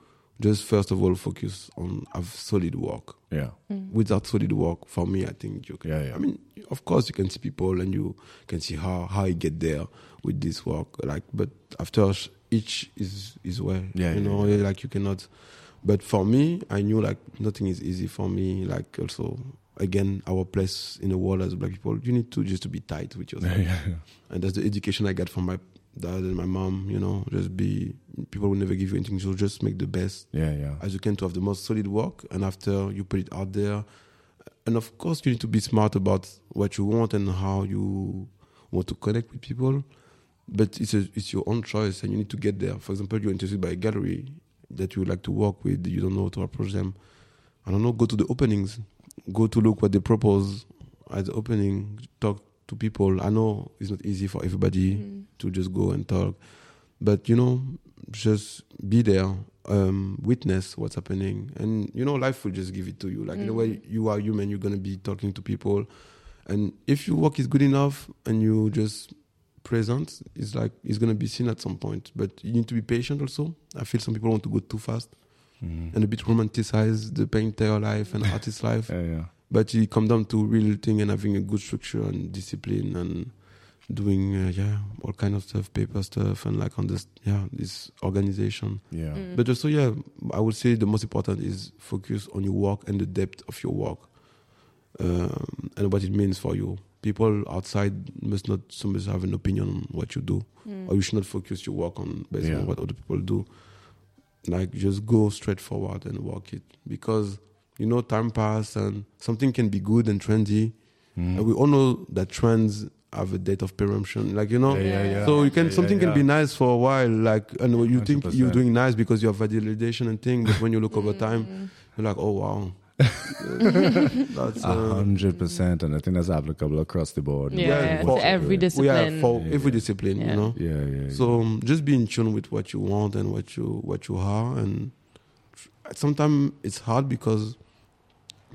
just first of all focus on have solid work yeah, mm. without solid work, for me, I think you can. Yeah, yeah. I mean, of course, you can see people and you can see how how you get there with this work. Like, but after each is is way. Yeah, you yeah, know, yeah. like you cannot. But for me, I knew like nothing is easy for me. Like also, again, our place in the world as black people, you need to just to be tight with yourself yeah, yeah. and that's the education I got from my dad and my mom. You know, just be people will never give you anything, so just make the best yeah, yeah. as you can to have the most solid work and after you put it out there and of course you need to be smart about what you want and how you want to connect with people but it's a, it's your own choice and you need to get there for example you're interested by a gallery that you would like to work with you don't know how to approach them i don't know go to the openings go to look what they propose at the opening talk to people. I know it's not easy for everybody mm. to just go and talk but you know just be there um witness what's happening. And you know life will just give it to you. Like in a mm. way you are human. You're gonna be talking to people. And if your work is good enough and you just present it's like it's gonna be seen at some point. But you need to be patient also. I feel some people want to go too fast mm. and a bit romanticize the painter life and artist life. Yeah, yeah. But it come down to real thing and having a good structure and discipline and doing uh, yeah all kind of stuff paper stuff and like on this yeah this organization. Yeah. but also yeah i would say the most important is focus on your work and the depth of your work um, and what it means for you. People outside must not so much have an opinion on what you do or you should not focus your work on based Yeah. on what other people do. Like just go straight forward and work it. Because you know time pass and something can be good and trendy Mm. and we all know that trends have a date of péremption like you know Yeah, yeah, yeah. so you can Yeah, something yeah, can be nice for a while like and you think you're doing nice because you have validation and thing but when you look over time you're like oh wow that's A uh, hundred percent, and I think that's applicable across the board. Yeah, Yeah, to for- every we discipline. are for Yeah, every yeah. discipline Yeah. you know Yeah, yeah. so um, just be in tune with what you want and what you what you are, and sometimes it's hard because,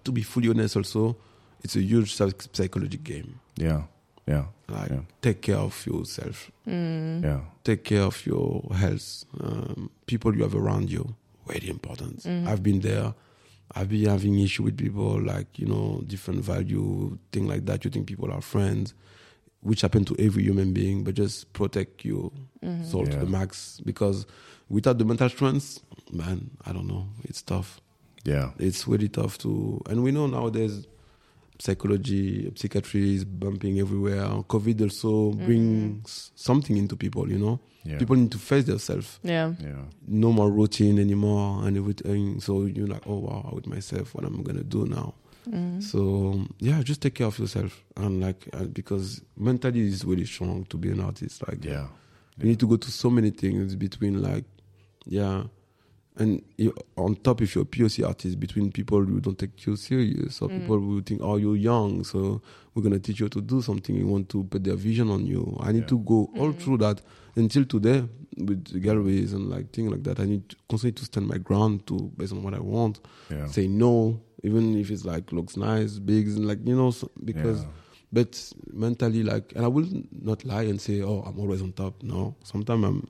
to be fully honest, also, it's a huge psychological game. yeah, yeah, Like Yeah. take care of yourself, Mm. yeah, take care of your health, um, people you have around you, very important. I've been there. I've been having issue with people like you know different value thing like that. You think people are friends, which happen to every human being, but just protect your soul to the max because without the mental strength, man, I don't know, it's tough. Yeah, It's really tough to, and we know nowadays psychology, psychiatry is bumping everywhere. COVID also brings something into people, you know. yeah, People need to face themselves. Yeah. yeah, No more routine anymore and everything. So you're like, oh wow, with myself, what am I gonna do now? So yeah, just take care of yourself and like uh, because mentally is really strong to be an artist. Like yeah, you need to go to so many things between like yeah and you, on top, if you're a POC artist, between people who don't take you serious or Mm. people who think, oh, you're young, so we're gonna teach you to do something. You want to put their vision on you. I need Yeah. to go all Mm. through that until today with the galleries and like things like that. I need to constantly to stand my ground to based on what I want. Yeah. Say no, even if it's like looks nice, big, and like you know, so, because Yeah. but mentally like and i will not lie and say oh i'm always on top no sometimes i'm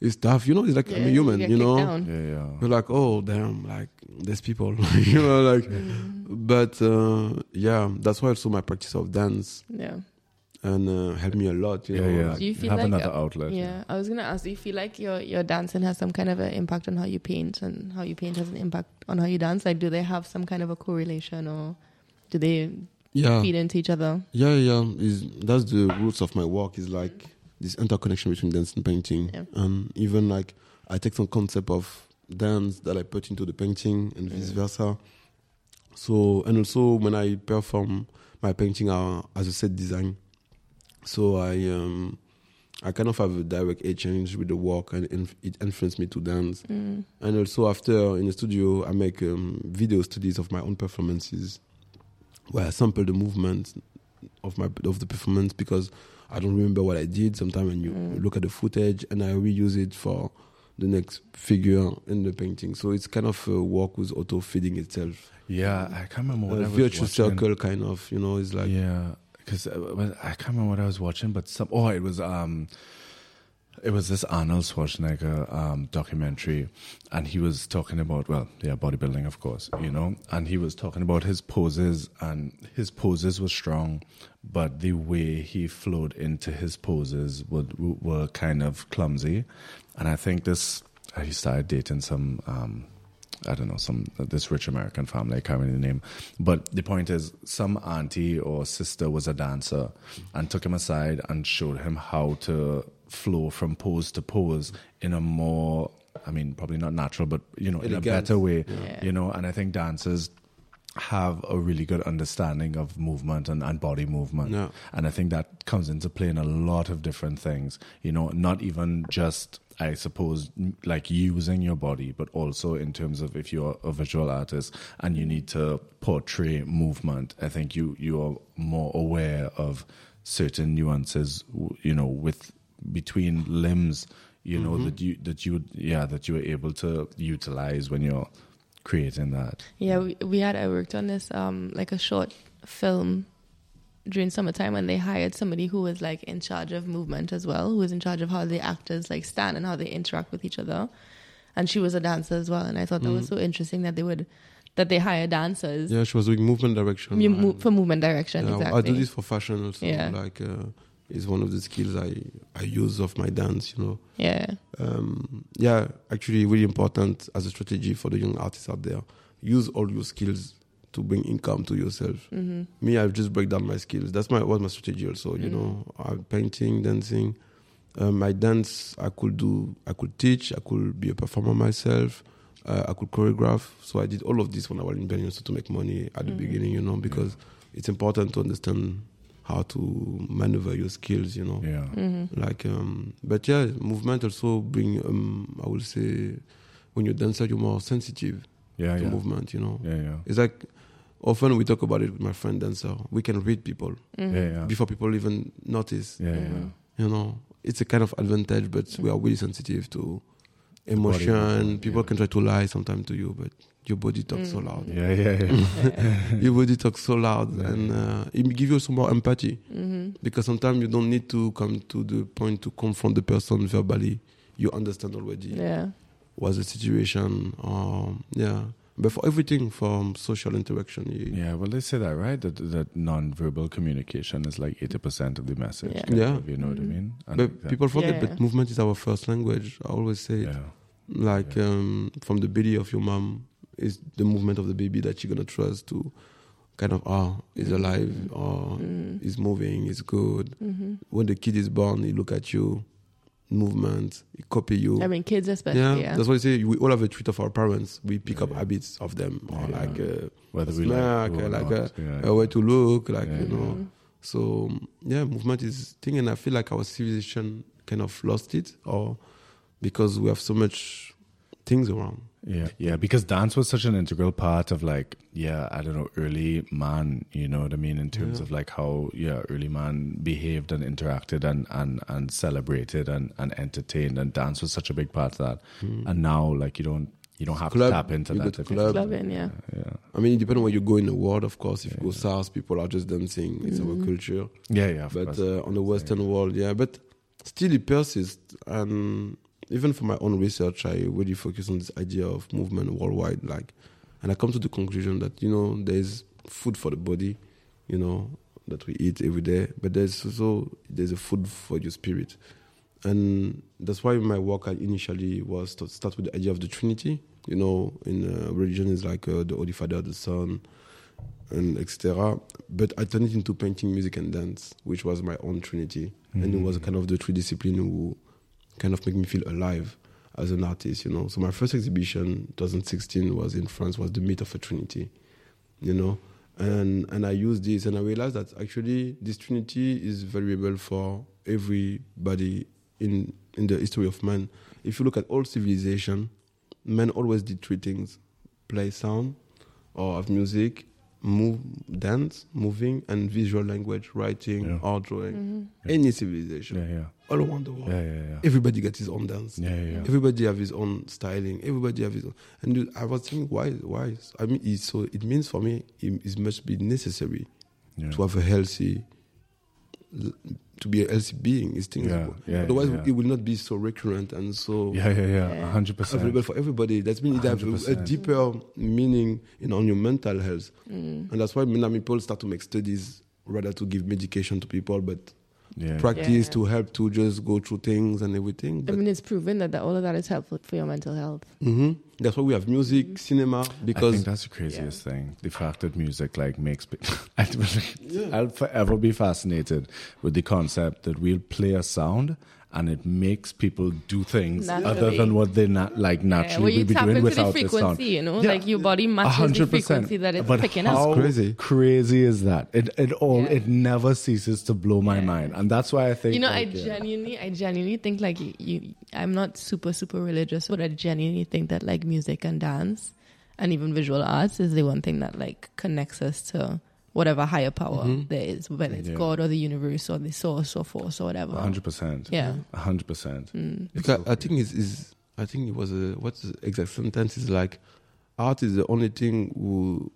it's tough you know it's like i'm a human get you know. Yeah, yeah. you're like oh damn like there's people you know like Mm-hmm. but uh yeah that's why also my practice of dance Yeah. and uh, helped me a lot you Yeah, know yeah. like- Do you feel Have like another uh, outlet. Yeah, I was gonna ask. Do you feel like your your dancing has some kind of an impact on how you paint, and how you paint has an impact on how you dance? Like, do they have some kind of a correlation, or do they yeah feed into each other? Yeah, yeah. Is that's the roots of my work. Is like this interconnection between dance and painting, Yeah. and even like I take some concept of dance that I put into the painting, and vice versa. So and also when I perform my painting uh, as a set design, so I um I kind of have a direct exchange with the work, and inf- it influenced me to dance. Mm. And also after in the studio, I make um, video studies of my own performances, where I sample the movement of my of the performance because I don't remember what I did. Sometimes when you Mm. look at the footage and I reuse it for the next figure in the painting. So it's kind of a work with auto feeding itself, Yeah, I can't remember what I a was virtuous watching. circle kind of. You know, it's like yeah, because I can't remember what I was watching, but some oh, it was um, it was this Arnold Schwarzenegger um documentary, and he was talking about well, yeah, bodybuilding, of course, you know, and he was talking about his poses, and his poses were strong, but the way he flowed into his poses would were kind of clumsy, and I think this he started dating some um I don't know, some this rich American family, I can't remember the name. But the point is, some auntie or sister was a dancer and took him aside and showed him how to flow from pose to pose in a more, I mean, probably not natural, but you know, in a better way. Yeah. You know, and I think dancers have a really good understanding of movement and, and body movement. Yeah. And I think that comes into play in a lot of different things. You know, not even just, I suppose, like using your body, but also in terms of if you're a visual artist and you need to portray movement, I think you, you are more aware of certain nuances, you know, with between limbs, you know, that you, that you, yeah, that you were able to utilize when you're creating that. Yeah, we, we had I worked on this um like a short film during summertime when they hired somebody who was like in charge of movement as well, who was in charge of how the actors like stand and how they interact with each other. And she was a dancer as well, and I thought that was so interesting that they would that they hire dancers yeah, she was doing movement direction. mu- and- mo- for movement direction. Yeah, exactly. I do this for fashion also. Yeah. Like, uh, it's one of the skills I I use of my dance. You know. Yeah. um, yeah, actually, really important as a strategy for the young artists out there. Use all your skills to bring income to yourself. Mm-hmm. Me, I've just break down my skills. That's my was my strategy also. You Mm. know, uh, painting, dancing. Um, my dance, I could do. I could teach. I could be a performer myself. Uh, I could choreograph. So I did all of this when I was in Benin so to make money at the Mhm. beginning. You know, because it's important to understand how to maneuver your skills. You know Yeah. Mm-hmm. like um but yeah movement also bring um i will say when you're dancer you're more sensitive Yeah, to yeah. movement you know Yeah, yeah. it's like often we talk about it with my friend dancer we can read people Mm-hmm. Yeah, yeah. before people even notice Yeah, yeah. Mhm. you know it's a kind of advantage but we are really sensitive to body emotion movement, people yeah. can try to lie sometimes to you but your body talks so Mm. loud Yeah, yeah, yeah. your body talks so loud Yeah. and uh, it give you some more empathy Mm-hmm. because sometimes you don't need to come to the point to confront the person verbally. You understand already Yeah. what's the situation. Um, yeah, but for everything from social interaction, you, Yeah, well, they say that, right? That that non-verbal communication is like eighty percent of the message. Yeah. kind Yeah. of, you know what I Mhm. mean. And but that- people forget. Yeah. But movement is our first language. I always say, it. Like um, from the belly of your mom is the movement of the baby that you're gonna trust to, kind of ah, is alive or Mm. is moving, is good. Mm-hmm. When the kid is born, he look at you, movement, he copy you. I mean, kids especially. yeah, Yeah. that's why I say we all have a trait of our parents. We pick Yeah, up yeah. habits of them, or Yeah. like uh, whether a we smack, like, or like yeah. a way to look, like you know. Mhm. So yeah, movement is thing, and I feel like our civilization kind of lost it, or because we have so much things around. Yeah, yeah, because dance was such an integral part of like, yeah, I don't know, early man, you know what I mean, in terms Yeah. of like how, yeah, early man behaved and interacted and and and celebrated and and entertained, and dance was such a big part of that. And now, like, you don't you don't have Club, to tap into you that. go to if you- club. Clubbing, yeah. Yeah, I mean, it depends on where you go in the world, of course. If you go south, people are just dancing. It's our culture. yeah, yeah. Of but course. uh, on the Western world, yeah. But still, it persists. And even for my own research, I really focus on this idea of movement worldwide. Like, and I come to the conclusion that you know there's food for the body, you know, that we eat every day. But there's also there's a food for your spirit, and that's why my work I initially was to start with the idea of the Trinity. You know, in uh, religion is like uh, the Holy Father, the Son, and etc. But I turned it into painting, music, and dance, which was my own trinity, and it was kind of the three discipline who kind of make me feel alive as an artist. You know, so my first exhibition, 2016, was in France, was the myth of a trinity. You know, and and I used this, and I realized that actually this trinity is valuable for everybody in in the history of man. If you look at all civilization, men always did three things: play sound, or have music, move, dance, moving, and visual language, writing, Yeah. art, drawing. Mm-hmm. Any civilization, yeah, yeah, all around the world. yeah, yeah, yeah. Everybody got his own dance. Yeah, yeah, yeah. Everybody have his own styling. Everybody have his own. And you- I was thinking, why? Why? I mean, it's so it means for me, it, it must be necessary Yeah. to have a healthy, to be a healthy being. Is things. Yeah, yeah, Otherwise, yeah. it will not be so recurrent and so Yeah, yeah, yeah, Yeah. hundred percent. available for everybody. That means it have a, a deeper meaning in on your mental health, Mm. and that's why many people start to make studies rather to give medication to people, but Yeah, practice Yeah. to help to just go through things and everything. I mean, it's proven that, that all of that is helpful for your mental health. Mhm. that's why we have music, cinema, I because think that's the craziest thing. The fact that music like makes. pe- I will- I'll forever be fascinated with the concept that we'll play a sound and it makes people do things other than what they not like naturally where you would be doing into the without the sound. frequency, you know, Yeah. like your body matches the hundred percent. frequency that it's but picking how up. crazy. crazy is that? It it all Yeah. it never ceases to blow my mind, and that's why I think You know, like, I yeah. genuinely, I genuinely think like you, you, I'm not super, super religious, but I genuinely think that like music and dance and even visual arts is the one thing that like connects us to whatever higher power there is, whether it's Yeah. God or the universe or the source or force or whatever. Hundred percent. Yeah. A hundred percent. Mm. It's like, I think it's, is I think it was a what's the exact sentence is like art is the only thing who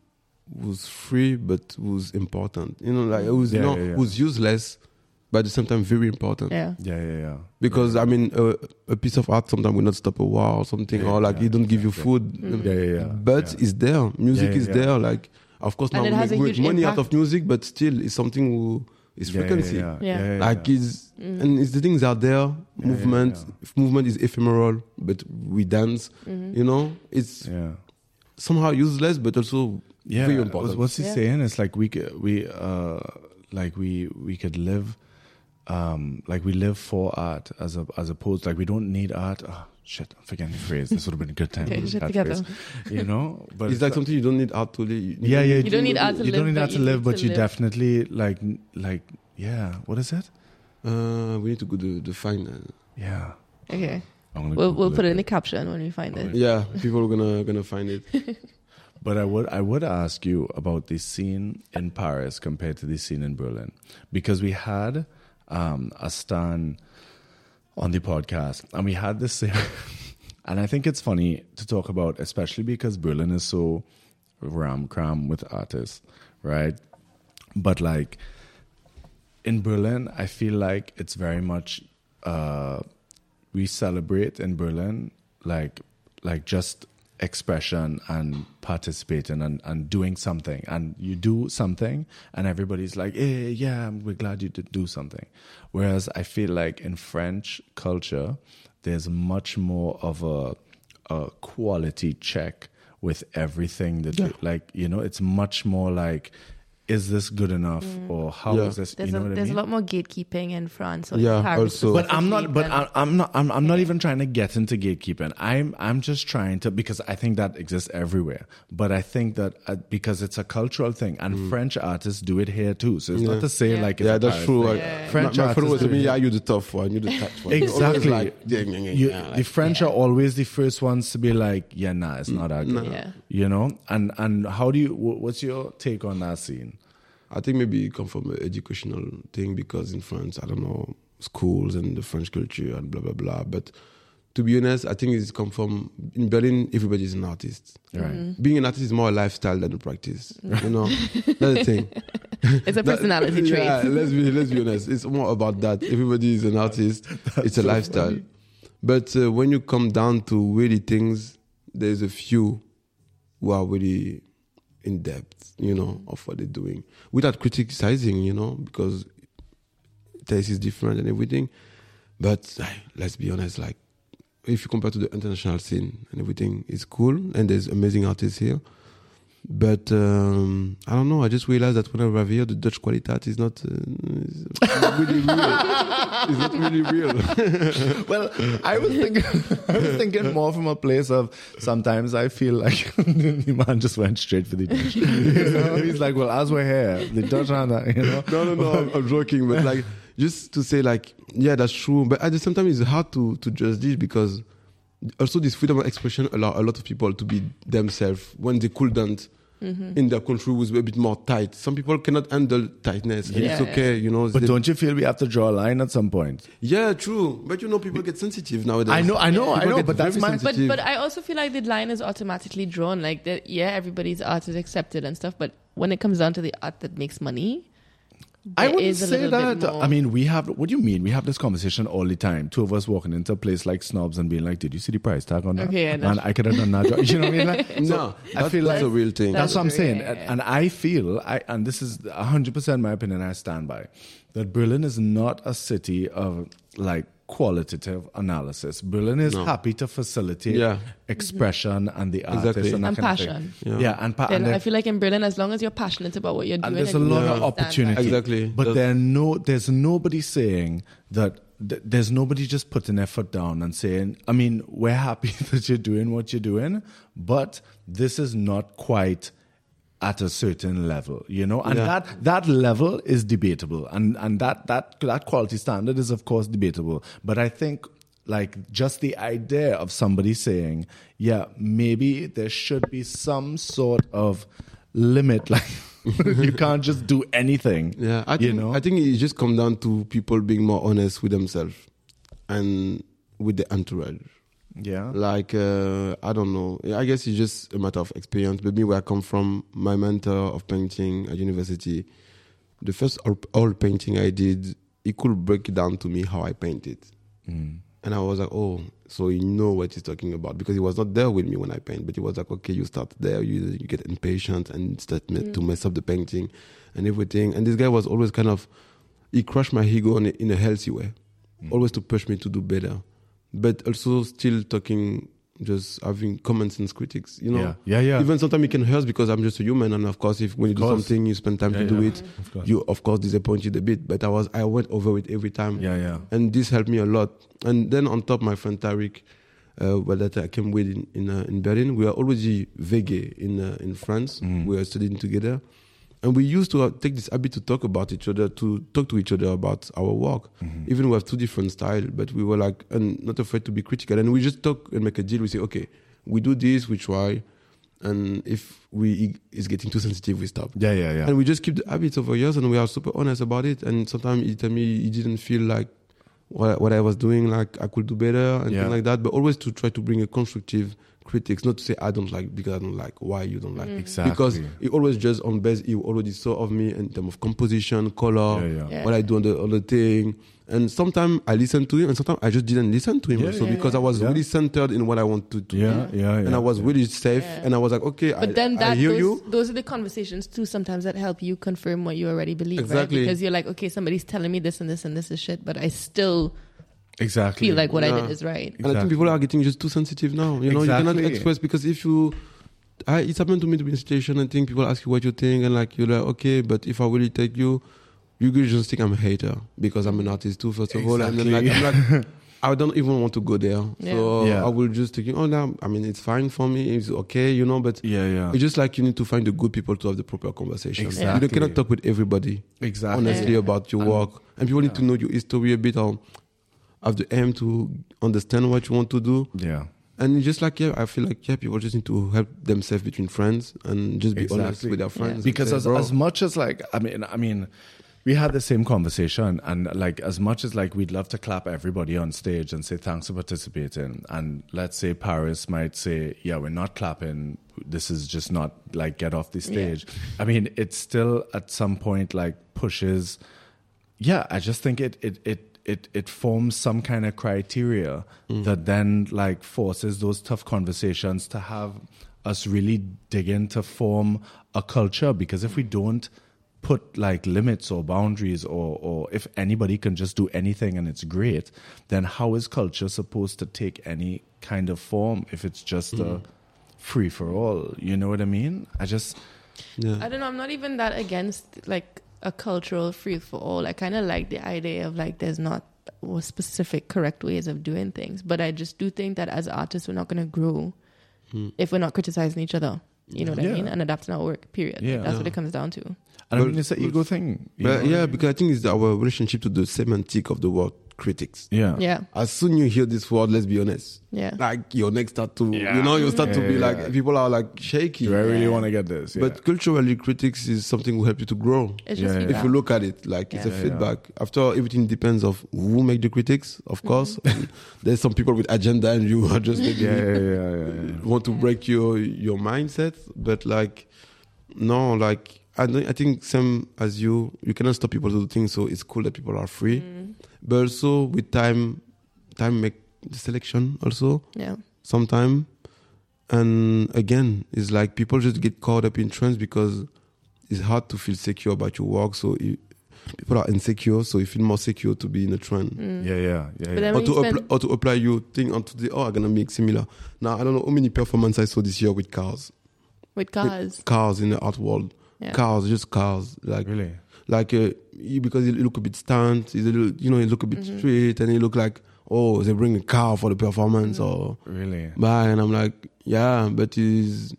was free but was important. You know, like it was Yeah, not yeah, yeah. was useless but at the same time very important. Yeah. Yeah, yeah, yeah. Because I mean a, a piece of art sometimes will not stop a war or something Yeah, or like yeah, it don't give you exactly. food. Yeah, yeah, yeah. But yeah. it's there. Music Yeah, is yeah. there. Like of course And now we make a we make huge money out of music but still it's something who is Yeah, yeah, frequency. Yeah, Yeah. yeah, yeah, Like yeah. it's and it's the things are there. yeah, movement, yeah. if movement is ephemeral, but we dance. Mm-hmm. You know, it's yeah. somehow useless, but also yeah, very what's- important. What's he Yeah. saying? It's like we could, we uh like we we could live um like we live for art as a as opposed like we don't need art. Oh, shit, I'm forgetting the phrase. This would have been a good time. Okay, to use shit that together. phrase. You know, but it's like something you don't need art to live. You yeah, yeah. You don't need art to you live, don't need but art to you live, but you live. definitely like like yeah. What is it? Uh, we need to go to the find. Uh, Yeah. Okay. We'll, we'll put it in the caption when we find it. yeah, people are gonna gonna find it. But I would I would ask you about the scene in Paris compared to the scene in Berlin because we had um, Astan on the podcast and we had this and I think it's funny to talk about especially because Berlin is so ram cram with artists, right? But like in Berlin, I feel like it's very much uh, we celebrate in Berlin like like just expression and participating and, and doing something. And you do something and everybody's like hey yeah we're glad you did do something. Whereas i feel like in french culture there's much more of a, a quality check with everything that you, like you know it's much more like is this good enough or how is Yeah. this? There's, you know a, what I there's mean? a lot more gatekeeping in France. Or Yeah, Paris also. but I'm not. But I'm, I'm not. I'm, I'm not even trying to get into gatekeeping. I'm. I'm just trying to because I think that exists everywhere. But I think that uh, because it's a cultural thing, and French artists do it here too. So it's Mm. Yeah. not to say Yeah. like it's Yeah, that's Paris true. thing. Like, Yeah. French my, my friend artists was do telling me, yeah, you're the tough one, you're the touch one. Exactly. Like, yeah, yeah, yeah, You, yeah, the like- French are always the first ones to be like, yeah, nah, it's not that good. Yeah. You know, and and how do you? What's your take on that scene? I think maybe it come from an educational thing because in France, I don't know, schools and the French culture and blah blah blah. But to be honest, I think it's come from in Berlin. Everybody's an artist. Right. Being an artist is more a lifestyle than a practice. You know, that's the thing. It's a personality That- trait. Yeah, let's be let's be honest. It's more about that. Everybody is an artist. it's a lifestyle. But uh, when you come down to really things, there's a few who are really in depth, you know, of what they're doing without criticizing, you know, because taste is different and everything. But let's be honest, like if you compare to the international scene and everything, it's cool and there's amazing artists here. But um, I don't know. I just realized that when I arrive here, the Dutch qualitat is not, uh, is not really real. it's not really real. Well, I was thinking, I was thinking more from a place of sometimes I feel like the man just went straight for the Dutch. You know? He's like, well, as we're here, the Dutch are that, you know. no, no, no. I'm, I'm joking, but like just to say, like, yeah, that's true. But at the same time, it's hard to to judge this because also this freedom of expression allow a lot of people to be themselves when they couldn't. Mm-hmm. In their country was a bit more tight. Some people cannot handle tightness, and it's okay, you know. But They- don't you feel we have to draw a line at some point? yeah, true. But you know, people get sensitive nowadays. I know, I know, I know, but that's my. But but I also feel like the line is automatically drawn. Like that, yeah, everybody's art is accepted and stuff. But when it comes down to the art that makes money, I wouldn't say that. I mean, we have. What do you mean? We have this conversation all the time. Two of us walking into a place like Snobs and being like, "Did you see the price tag on that?" Okay, yeah, and I could have done that. job. You know what I mean? Like, no, so I that's, feel that's like a real thing. That's what I'm saying, true, and, yeah. and I feel, I and this is 100 percent my opinion. I stand by that. Berlin is not a city of like qualitative analysis. Berlin is No. happy to facilitate Yeah. expression and the artist Exactly. and And kind of thing. passion. Yeah. Yeah, and, pa- then and I feel like in Berlin, as long as you're passionate about what you're doing, and there's a lot can of stand opportunity. Exactly. But That- there no, there's nobody saying that. There's nobody just putting their foot down and saying, I mean, we're happy that you're doing what you're doing, but this is not quite at a certain level, you know, and Yeah. that that level is debatable, and and that that that quality standard is of course debatable. But I think like just the idea of somebody saying, yeah, maybe there should be some sort of limit, like you can't just do anything. Yeah, I you know, I think it just come down to people being more honest with themselves and with the entourage. Yeah, Like uh, I don't know. I guess it's just a matter of experience. But me, where I come from, my mentor of painting at university, the first oil- oil painting I did, he could break it down to me how I painted, Mm. and I was like, oh, so you know what he's talking about because he was not there with me when I paint, but he was like, okay, you start there, you you get impatient and start me- to mess up the painting and everything. And this guy was always kind of he crushed my ego in a, in a healthy way, always to push me to do better, but also still talking, just having comments and critics. You know, Yeah. Yeah, yeah. Even sometimes it can hurt because I'm just a human, and of course, if when you do something, you spend time Yeah, to do yeah. it, Of you of course disappointed a bit. But I was I went over it every time yeah, yeah. and this helped me a lot. And then on top, my friend Tariq, uh, well, that I came with in in, uh, in Berlin, we are already vegan in uh, in France. Mm. We are studying together, and we used to take this habit to talk about each other, to talk to each other about our work. Mm-hmm. Even we have two different styles, but we were like, and not afraid to be critical. And we just talk and make a deal. We say, okay, we do this, we try, and if we is getting too sensitive, we stop. Yeah, yeah, yeah. And we just keep the habits over years, and we are super honest about it. And sometimes he tell me he didn't feel like what, what I was doing, like I could do better and Yeah. things like that. But always to try to bring a constructive critics, not to say I don't like because I don't like why you don't like. Exactly. Because he always just on base he already saw of me in terms of composition, color, Yeah, yeah. Yeah. what I do on the other thing. And sometimes I listen to him, and sometimes I just didn't listen to him. Yeah, also yeah, because yeah. I was Yeah. really centered in what I want to do. yeah, yeah, yeah. And I was really safe, Yeah. and I was like, okay, But I, then I that hear those, you. those are the conversations too sometimes that help you confirm what you already believe, Exactly. right? Because you're like, okay, somebody's telling me this and this and this is shit, but I still exactly. feel like what I did is right. And I think people are getting just too sensitive now. You know, you cannot express because if you I, it's happened to me to be in a situation I think people ask you what you think and like you're like okay, but if I really take you, you could just think I'm a hater because I'm an artist too. First of all, and then like I'm like. I don't even want to go there, Yeah. so Yeah. I will just think, oh, no, I mean, it's fine for me, it's okay, you know. But Yeah, yeah. it's just like you need to find the good people to have the proper conversation. Exactly. You cannot talk with everybody Exactly. honestly Yeah. about your And- work, and people need to yeah. know your history a bit, or have the aim to understand what you want to do. Yeah. And just like yeah, I feel like yeah, people just need to help themselves between friends and just be honest with their friends. and because say, as, "Bro, as much as like i mean i mean we had the same conversation and like as much as like we'd love to clap everybody on stage and say thanks for participating and let's say paris might say yeah we're not clapping this is just not like get off the stage i mean it still at some point like pushes yeah i just think it it it it, it forms some kind of criteria mm. that then like forces those tough conversations to have us really dig in to form a culture. Because if we don't put like limits or boundaries or or if anybody can just do anything and it's great then how is culture supposed to take any kind of form if it's just a hmm. free for all? You know what i mean? I just yeah, I don't know. I'm not even that against like a cultural free for all. I kind of like the idea of like there's not a specific correct ways of doing things, but I just do think that as artists we're not going to grow if we're not criticizing each other. You know what Hmm. Yeah. I mean? And adapting our work. Period. Yeah. That's what it comes down to. and i But- mean it's an ego thing but know? yeah, because I think it's our relationship to the semantic of the word critics. yeah Yeah. As soon you hear this word, let's be honest, Yeah. like your neck start to, Yeah. you know, you start to be yeah, like yeah. people are like shaky. do i really Yeah. want to get this yeah. But culturally, critics is something will help you to grow. It's Yeah, just yeah. if you look at it like it's a Yeah, yeah. feedback after all, everything depends of who make the critics of course And there's some people with agenda and you are just maybe yeah, yeah, yeah, yeah, yeah. want to break your your mindset but like no like I, don't- I think same as you you cannot stop people to do things so it's cool that people are free Mm. But also with time time make the selection also Yeah. sometime and again it's like people just get caught up in trends because it's hard to feel secure about your work so you, people are insecure so you feel more secure to be in a trend Mm. yeah, yeah, yeah, But yeah. then or to, spend- apply, or to apply your thing onto the oh I'm gonna make similar now I don't know how many performances I saw this year with cars with cars. cars in the art world Yeah. cars just cars like really like uh, he- because he look a bit stunt he's a little you know he look a bit Mm-hmm. straight and he look like oh they bring a car for the performance or really Bye. And I'm like, yeah, but it's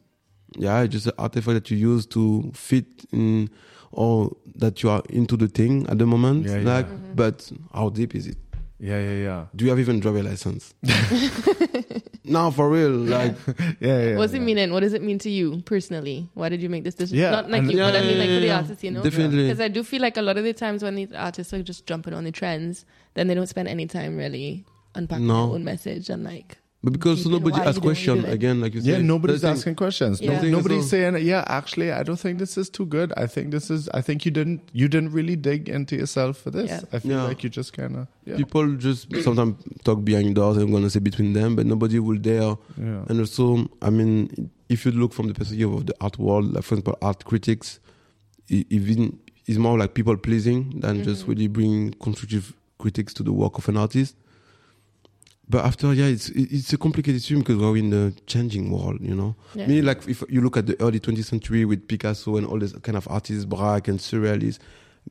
yeah, it's just an artifact that you use to fit in or that you are into the thing at the moment. Yeah, yeah. like, Mm-hmm. but how deep is it? yeah yeah yeah Do you have even driver license? no, for real. Like, yeah yeah What's it yeah. mean? What does it mean to you personally? Why did you make this decision? Yeah, Not like and- you, but I mean like yeah, for the yeah. artists, you know? Definitely. Because I do feel like a lot of the times when these artists are just jumping on the trends, then they don't spend any time really unpacking No. their own message and like but because You nobody why asks you doing what you question again, like you Yeah, said. nobody's thing- asking questions. Yeah. thing nobody's saying, "Yeah, actually, I don't think this is too good. I think this is. I think you didn't. You didn't really dig into yourself for this. Yeah. I feel Yeah. like you just kind of. Yeah. People just sometimes talk behind doors I'm gonna say between them, but nobody will dare yeah. And also, I mean, if you look from the perspective of the art world, like for example, art critics, even is more like people pleasing than just mm-hmm. really bringing constructive critics to the work of an artist. But after, yeah, it's it's a complicated issue because we're in the changing world, you know. Yeah. Me, like if you look at the early 20th century with Picasso and all these kind of artists, Braque and surrealists,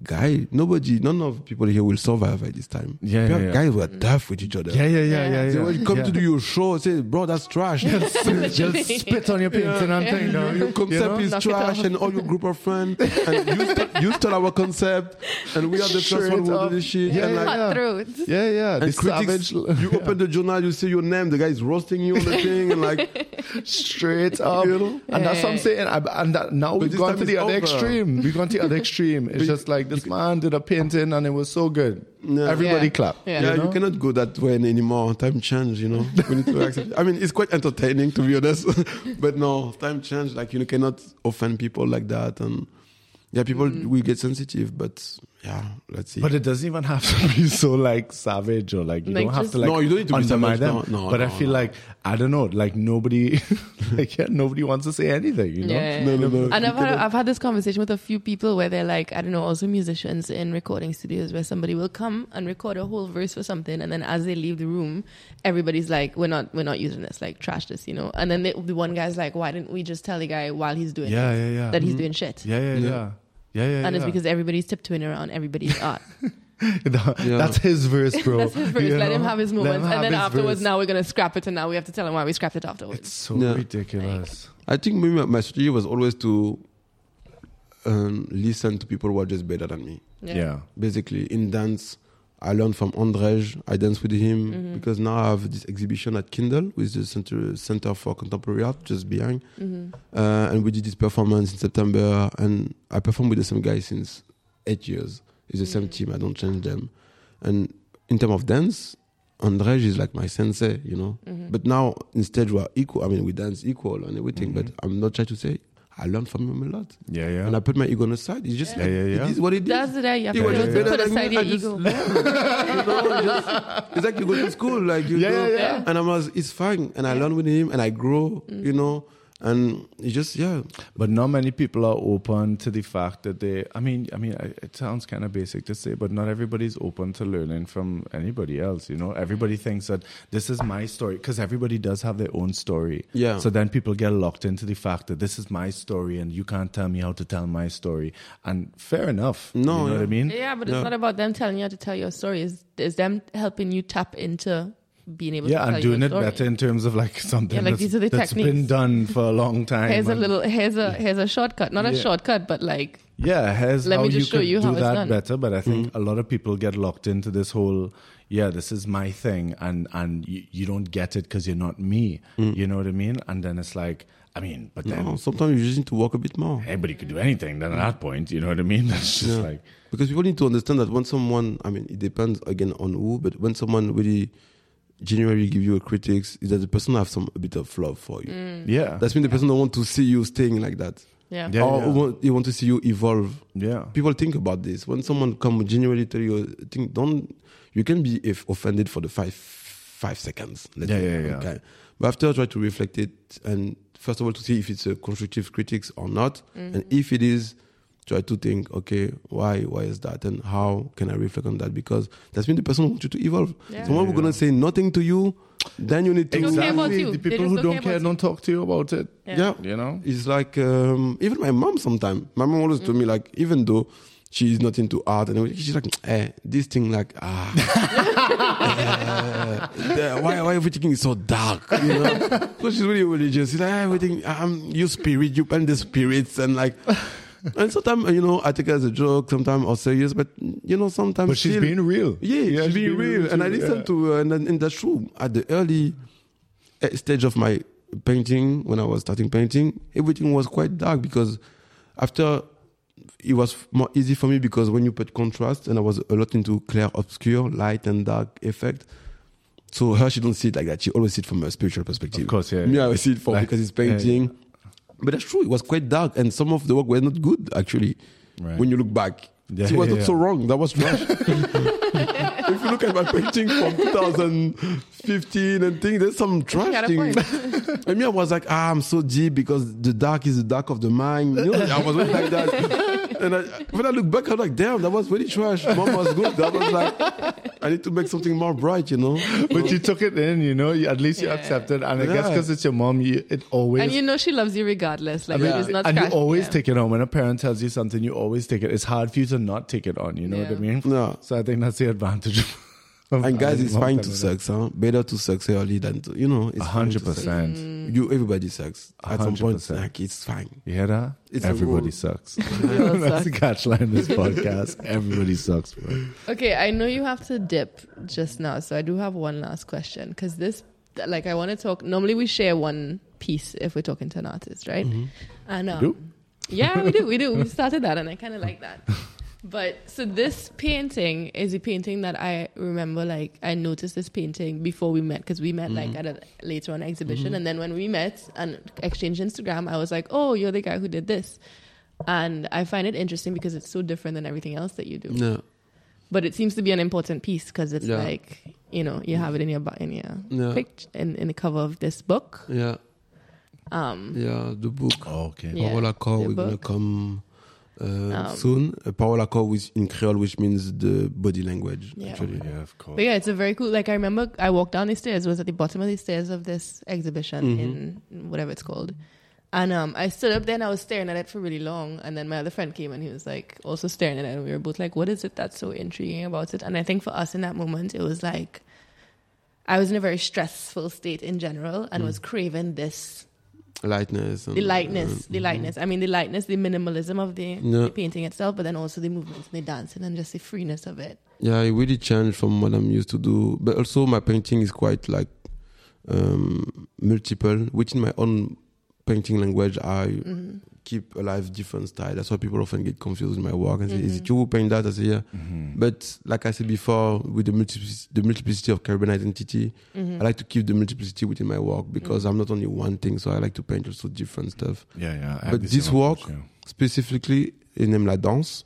guy, nobody, none of people here will survive at this time. Yeah, yeah, yeah. guys were tough with each other. Yeah, yeah, yeah, Yeah. yeah, They yeah. will come yeah. to do your show, say, bro, that's trash. Just spit on your painting and Yeah. thing. no? your concept You know? is Knock trash and all your group of friends and you, st- you stole our concept and we are the first one who do this shit Yeah, and yeah, like yeah. Yeah, yeah. and The critics, savage. you open the journal, you see your name, the guy is roasting you on the thing, and like, straight up. You know? And that's what I'm saying. I, and that, now we've gone to the other extreme. We've gone to the other extreme. It's just like this man did a painting and it was so good. Yeah. Everybody Yeah. clap. Yeah. yeah, you you, cannot go that way anymore. Time change, you know. we need to accept. I mean, it's quite entertaining to be honest, but no, time change. Like you cannot offend people like that, and Yeah, people Mm-hmm. will get sensitive, but yeah, let's see. But it doesn't even have to be so like savage or like you Like, don't have just- to like No, you don't need to undermine them. No, no, but I feel no. like I don't know, like nobody, like yeah, nobody wants to say anything. You know? Yeah. no, no, no. And I've had, I've had this conversation with a few people where they're like, I don't know, also musicians in recording studios where somebody will come and record a whole verse for something, and then as they leave the room, everybody's like, "We're not, we're not using this, like trash this," you know. And then the, the one guy's like, "Why didn't we just tell the guy while he's doing Yeah, it yeah, yeah. that he's Mhm. doing shit?" Yeah, yeah, Yeah. Yeah. Yeah, yeah, And it's yeah. because everybody's tiptoeing around everybody's art. Yeah. That's his verse, bro. That's his verse. You Let him have his Let moments, have and then afterwards, verse. now we're gonna scrap it, and now we have to tell him why we scrapped it afterwards. It's so Yeah. ridiculous. I think maybe my- my strategy was always to um, listen to people who are just better than me. Yeah. Basically, in dance, I learned from Andrej. I dance with him Mhm. because now I have this exhibition at KINDL with the Center, Center for Contemporary Art just behind. Mhm. Uh, and we did this performance in September, and I performed with the same guy since eight years. It's the same Mm. team. I don't change them. And in terms of dance, Andrej is like my sensei, you know. Mhm. But now instead we are equal. I mean, we dance equal and everything. Mhm. But I'm not trying to say I learned from him a lot, Yeah, yeah. and I put my ego on the side. It's just Yeah, yeah, yeah. it is what it is. That's the day you have He to was put, just yeah, better put than me. aside your I just ego. learned. you know, it's, just- it's like you go to school, like you Yeah, go, yeah, yeah. and I was, it's fine, and I learn with him, and I grow, Mm. you know, and it's just yeah, But not many people are open to the fact that they. I mean, I mean, it sounds kind of basic to say, but not everybody's open to learning from anybody else. You know, everybody thinks that this is my story because everybody does have their own story. yeah. So then people get locked into the fact that this is my story and you can't tell me how to tell my story. And fair enough. No, you know yeah. what I mean? Yeah, but it's Yeah. not about them telling you how to tell your story. It's, it's them helping you tap into being able to, Yeah, to tell and doing it story. better in terms of like something Yeah, like that's, these are the that's been done for a long time. Here's a little, here's a, here's a shortcut. Not a shortcut, but like, Yeah, here's Let how me you just show could you do how it's that done. better. But I think Mm-hmm. a lot of people get locked into this whole, yeah, this is my thing, and and you, you don't get it because you're not me. You know what I mean? And then it's like, I mean, but then Mm. No, sometimes you just need to walk a bit more everybody could do anything. Then at that point, you know what I mean? That's just Yeah. like, because people need to understand that when someone, I mean, it depends again on who, but when someone really genuinely give you a critics, is that the person have some a bit of love for you. Mm. yeah, That's mean the person don't want to see you staying like that, yeah. Yeah. or want, you want to see you evolve. yeah, People think about this when someone come genuinely tell you, think don't you can be if offended for the five five seconds. let's Yeah, say, yeah, yeah. Okay, but after I try to reflect it and first of all to see if it's a constructive critics or not, mm-hmm. and if it is, try to think, okay, why why is that, and how can I reflect on that? Because that's when the person wants you to evolve. Yeah. Someone who's Yeah. gonna say nothing to you, then you need to. don't care about exactly. you. The people who don't don't care care don't talk to you about it. yeah. You know? It's like um, even my mom sometimes. My mom always told me like even though she's not into art and everything, she's like, eh, this thing like ah, eh, yeah, why why everything is so dark, you know? so she's really religious. She's like ah, everything, um, you spirit, you and the spirits and like. And sometimes you know I take it as a joke, sometimes or serious, but you know sometimes. But she's still- being real. yeah, she's being real. And I too, listened yeah. to her, and, then- and that's true. At the early uh, stage of my painting, when I was starting painting, everything was quite dark because after it was more easy for me because when you put contrast, and I was a lot into clear, obscure, light, and dark effect. So her, she don't see it like that. She always see it from a spiritual perspective. Of course, yeah. Me, I see it from Like, because it's painting. But that's true. It was quite dark, and some of the work were not good actually. Right. When you look back, Yeah, it was yeah, not yeah. so wrong. That was trash. if you look at my painting from 2015 and things, there's some got trash a thing. point. And me, I was like, ah, I'm so deep because the dark is the dark of the mind. You know, I was really like that. And I, when I look back, I'm like, damn, that was really trash. Mom was good. That was like, I need to make something more bright, you know? But you took it in, you know. You, at least you Yeah. accepted, and I guess because it's your mom, you it always. And you know she loves you regardless. Like, I mean, you're not and you always yeah. take it on. When a parent tells you something, you always take it. It's hard for you to not take it on. You know what I mean? Yeah. So I think that's the advantage. Of And guys, having it's fine to you sex, huh? Better to sex early than to, you know, it's A hundred to sex. percent. You, everybody sucks. At some hundred point, percent. like, it's fine. You hear that? It's Everybody sucks. that's the catchline this podcast. Everybody sucks, bro. Okay, I know you have to dip just now, so I do have one last question because this, like, I want to talk. Normally, we share one piece if we're talking to an artist, right? And um, do? yeah, we do, we do. We started that, and I kind of like that. But so this painting is a painting that I remember. Like, I noticed this painting before we met because we met like at a later on exhibition, and then when we met and exchanged Instagram, I was like, "Oh, you're the guy who did this." And I find it interesting because it's so different than everything else that you do. Yeah. But it seems to be an important piece because it's Yeah. like you know you have it in your bu- in your Yeah. pict- in, in the cover of this book. Yeah. Um, Yeah. The book. Oh, okay. Yeah, Parole Accord, the we're gonna come uh, Um, soon. Uh, Parole Accord which in Creole, which means the body language. Yeah. Actually. Yeah, of course. But yeah, it's a very cool. Like I remember, I walked down the stairs. It was at the bottom of the stairs of this exhibition Mhm. in whatever it's called, and um, I stood up there and I was staring at it for really long. And then my other friend came and he was like also staring at it, and we were both like, "What is it that's so intriguing about it?" And I think for us in that moment, it was like I was in a very stressful state in general and Mm. was craving this Lightness. And, the lightness, uh, the mhm. lightness. I mean, the lightness, the minimalism of the, Yeah. the painting itself, but then also the movements, the dancing, and then just the freeness of it. Yeah, it really changed from what I'm used to do. But also my painting is quite like um, multiple. Which in my own painting language, I hmm keep alive different style. That's why people often get confused in my work and say, "Is it Mhm. you who paint that?" I say, "Yeah." Mhm. But like I said before, with the multiplicity, the multiplicity of Caribbean identity, hmm I like to keep the multiplicity within my work because I'm not only one thing. So I like to paint also different stuff. yeah, yeah. I But this same approach, work- yeah. specifically in name la danse,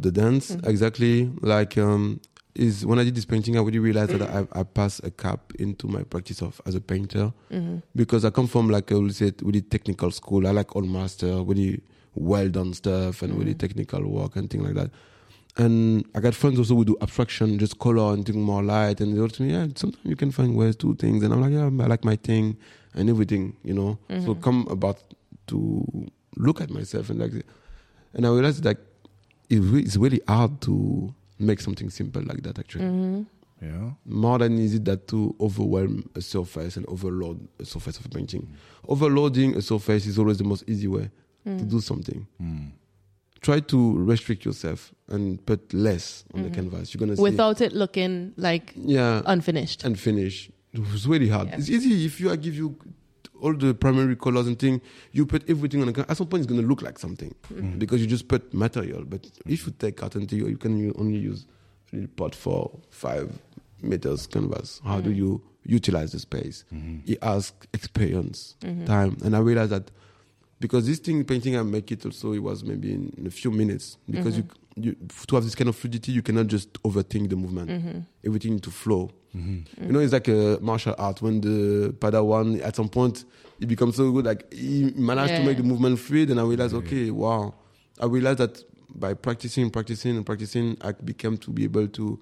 the dance Mhm. exactly like um, is when I did this painting, I really realized that I, I passed a cap into my practice of as a painter hmm because I come from like I a say really technical school. I like Old Master, really well done stuff and really Mhm. technical work and things like that. And I got friends also who do abstraction, just color and think more light. And they told me, yeah, sometimes you can find ways to things. And I'm like, yeah, I like my thing and everything, you know. So Mhm. come about to look at myself and like, and I realized it re- it's really hard to make something simple like that. Actually, hmm Yeah. more than easy that to overwhelm a surface and overload a surface of a painting. Overloading a surface is always the most easy way Mm-hmm. to do something. Mm. Try to restrict yourself and put less on the Mhm. canvas. You're gonna see, without it looking like yeah, unfinished. and finish. It's really hard. Yeah. It's easy if you I give you all the primary colors and thing. You put everything on the canvas. At some point, it's gonna look like something Mm. because you just put material. But if you take out until you, can only use a little pot for five meters canvas. How do Mhm. you utilize the space? Mhm. It asks experience, Mhm. time, and I realized that because this thing painting I make it also it was maybe in, in a few minutes because Mhm. you you to have this kind of fluidity you cannot just overthink the movement. Mhm. Everything need to flow. Mhm. You know, it's like a martial art when the Padawan at some point he becomes so good, like he managed to make the movement fluid, and I realized, Yeah. okay, wow. I realized that by practicing, practicing, and practicing, I became to be able to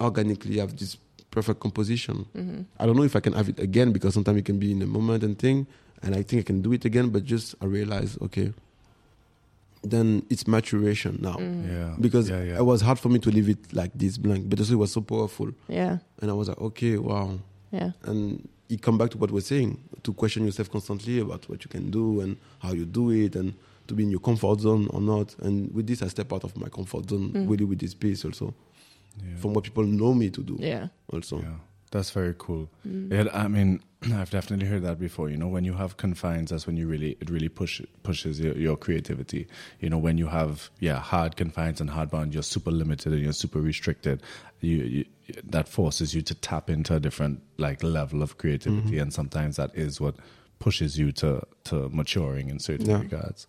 organically have this perfect composition. Mhm. I don't know if I can have it again because sometimes it can be in a moment and thing, and I think I can do it again, but just I realized, okay, then it's maturation now. Mhm. Yeah. Because yeah, yeah. it was hard for me to leave it like this blank, but also it was so powerful. Yeah. And I was like, okay, wow. Yeah. And you come back to what we're saying, to question yourself constantly about what you can do and how you do it and to be in your comfort zone or not. And with this, I step out of my comfort zone Mm. really with this piece also, yeah. from what people know me to do Yeah. also. yeah. That's very cool. Mm. Yeah, I mean, I've definitely heard that before. You know, when you have confines, that's when you really it really push pushes your, your creativity. You know, when you have yeah hard confines and hard bound, you're super limited and you're super restricted. You, you that forces you to tap into a different like level of creativity, Mhm. and sometimes that is what pushes you to to maturing in certain Yeah. regards.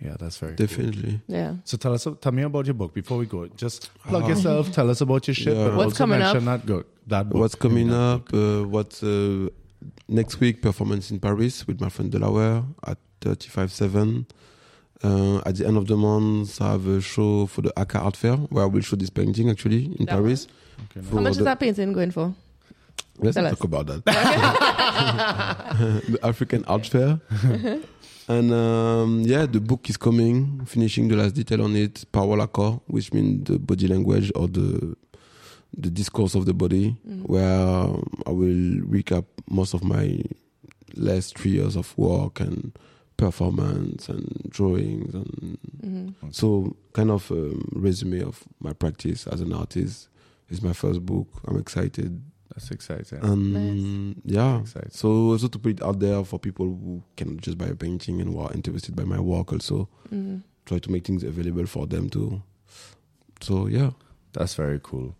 Yeah, that's very cool. Definitely. Yeah. So tell us, tell me about your book before we go. Just plug Ah. yourself. Tell us about your shit. Yeah. What's coming up? mention That go, that book. What's coming up? Uh, what's uh, next week? Performance in Paris with my friend Delaware at 35.7. Uh, at the end of the month, I have a show for the AKAA Art Fair where I will show this painting actually in That Paris. Okay, For How much is that painting going for? Let's Tell not us. talk about that. the African Art Fair. and um, yeah, the book is coming, finishing the last detail on it, Parole Accord, which means the body language or the the discourse of the body, Mhm. where I will recap most of my last three years of work and performance and drawings and Mhm. so kind of a resume of my practice as an artist. It's my first book. I'm excited. That's exciting. Um, yeah. exciting. So also to put it out there for people who can just buy a painting and who are interested by my work, also Mhm. try to make things available for them too. So yeah, That's very cool.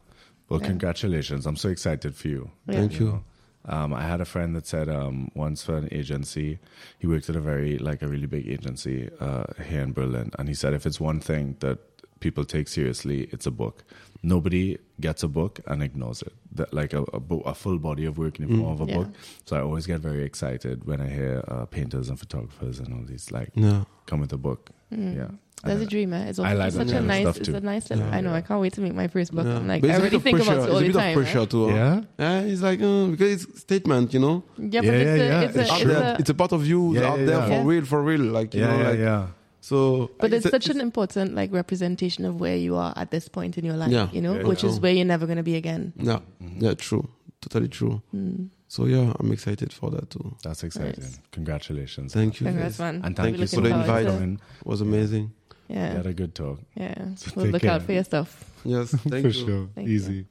Well, Yeah. congratulations. I'm so excited for you. Yeah. thank you. know. Um, I had a friend that said um, once for an agency, he worked at a very like a really big agency uh, here in Berlin, and he said if it's one thing that people take seriously, it's a book. Nobody gets a book and ignores it. That, like a, a, bo- a full body of work in the Mm. form of a Yeah. book. So I always get very excited when I hear uh, painters and photographers and all these like Yeah. come with a book. Mm. Yeah, That's a dream, eh? It's I also like such a nice, stuff it's a nice little, Yeah. I know, I can't wait to make my first book. Yeah. I'm like, But I it's already think pressure. about it it's all a the bit time. of pressure eh? too. Yeah, Yeah, it's like uh, because it's statement, you know. Yeah, but Yeah, it's, yeah, a, yeah, it's, a, it's true. a, it's a part of you Yeah, out yeah, there yeah. for Yeah. real, for real. Like you yeah, know, yeah, like yeah. So. but it's a- such an important like representation of where you are at this point in your life, Yeah. you know, Yeah, which is where you're never going to be again. yeah, Mhm. yeah, true, totally true. Mm. So yeah, I'm excited for that too. That's exciting. Nice. Thanks. Thank you. Congrats, man. And We'll thank you for the invite. to- It was amazing. We Yeah, had a good talk. yeah. So We'll look care. out for your stuff. Yes, thank for you. sure. Thank you. Easy.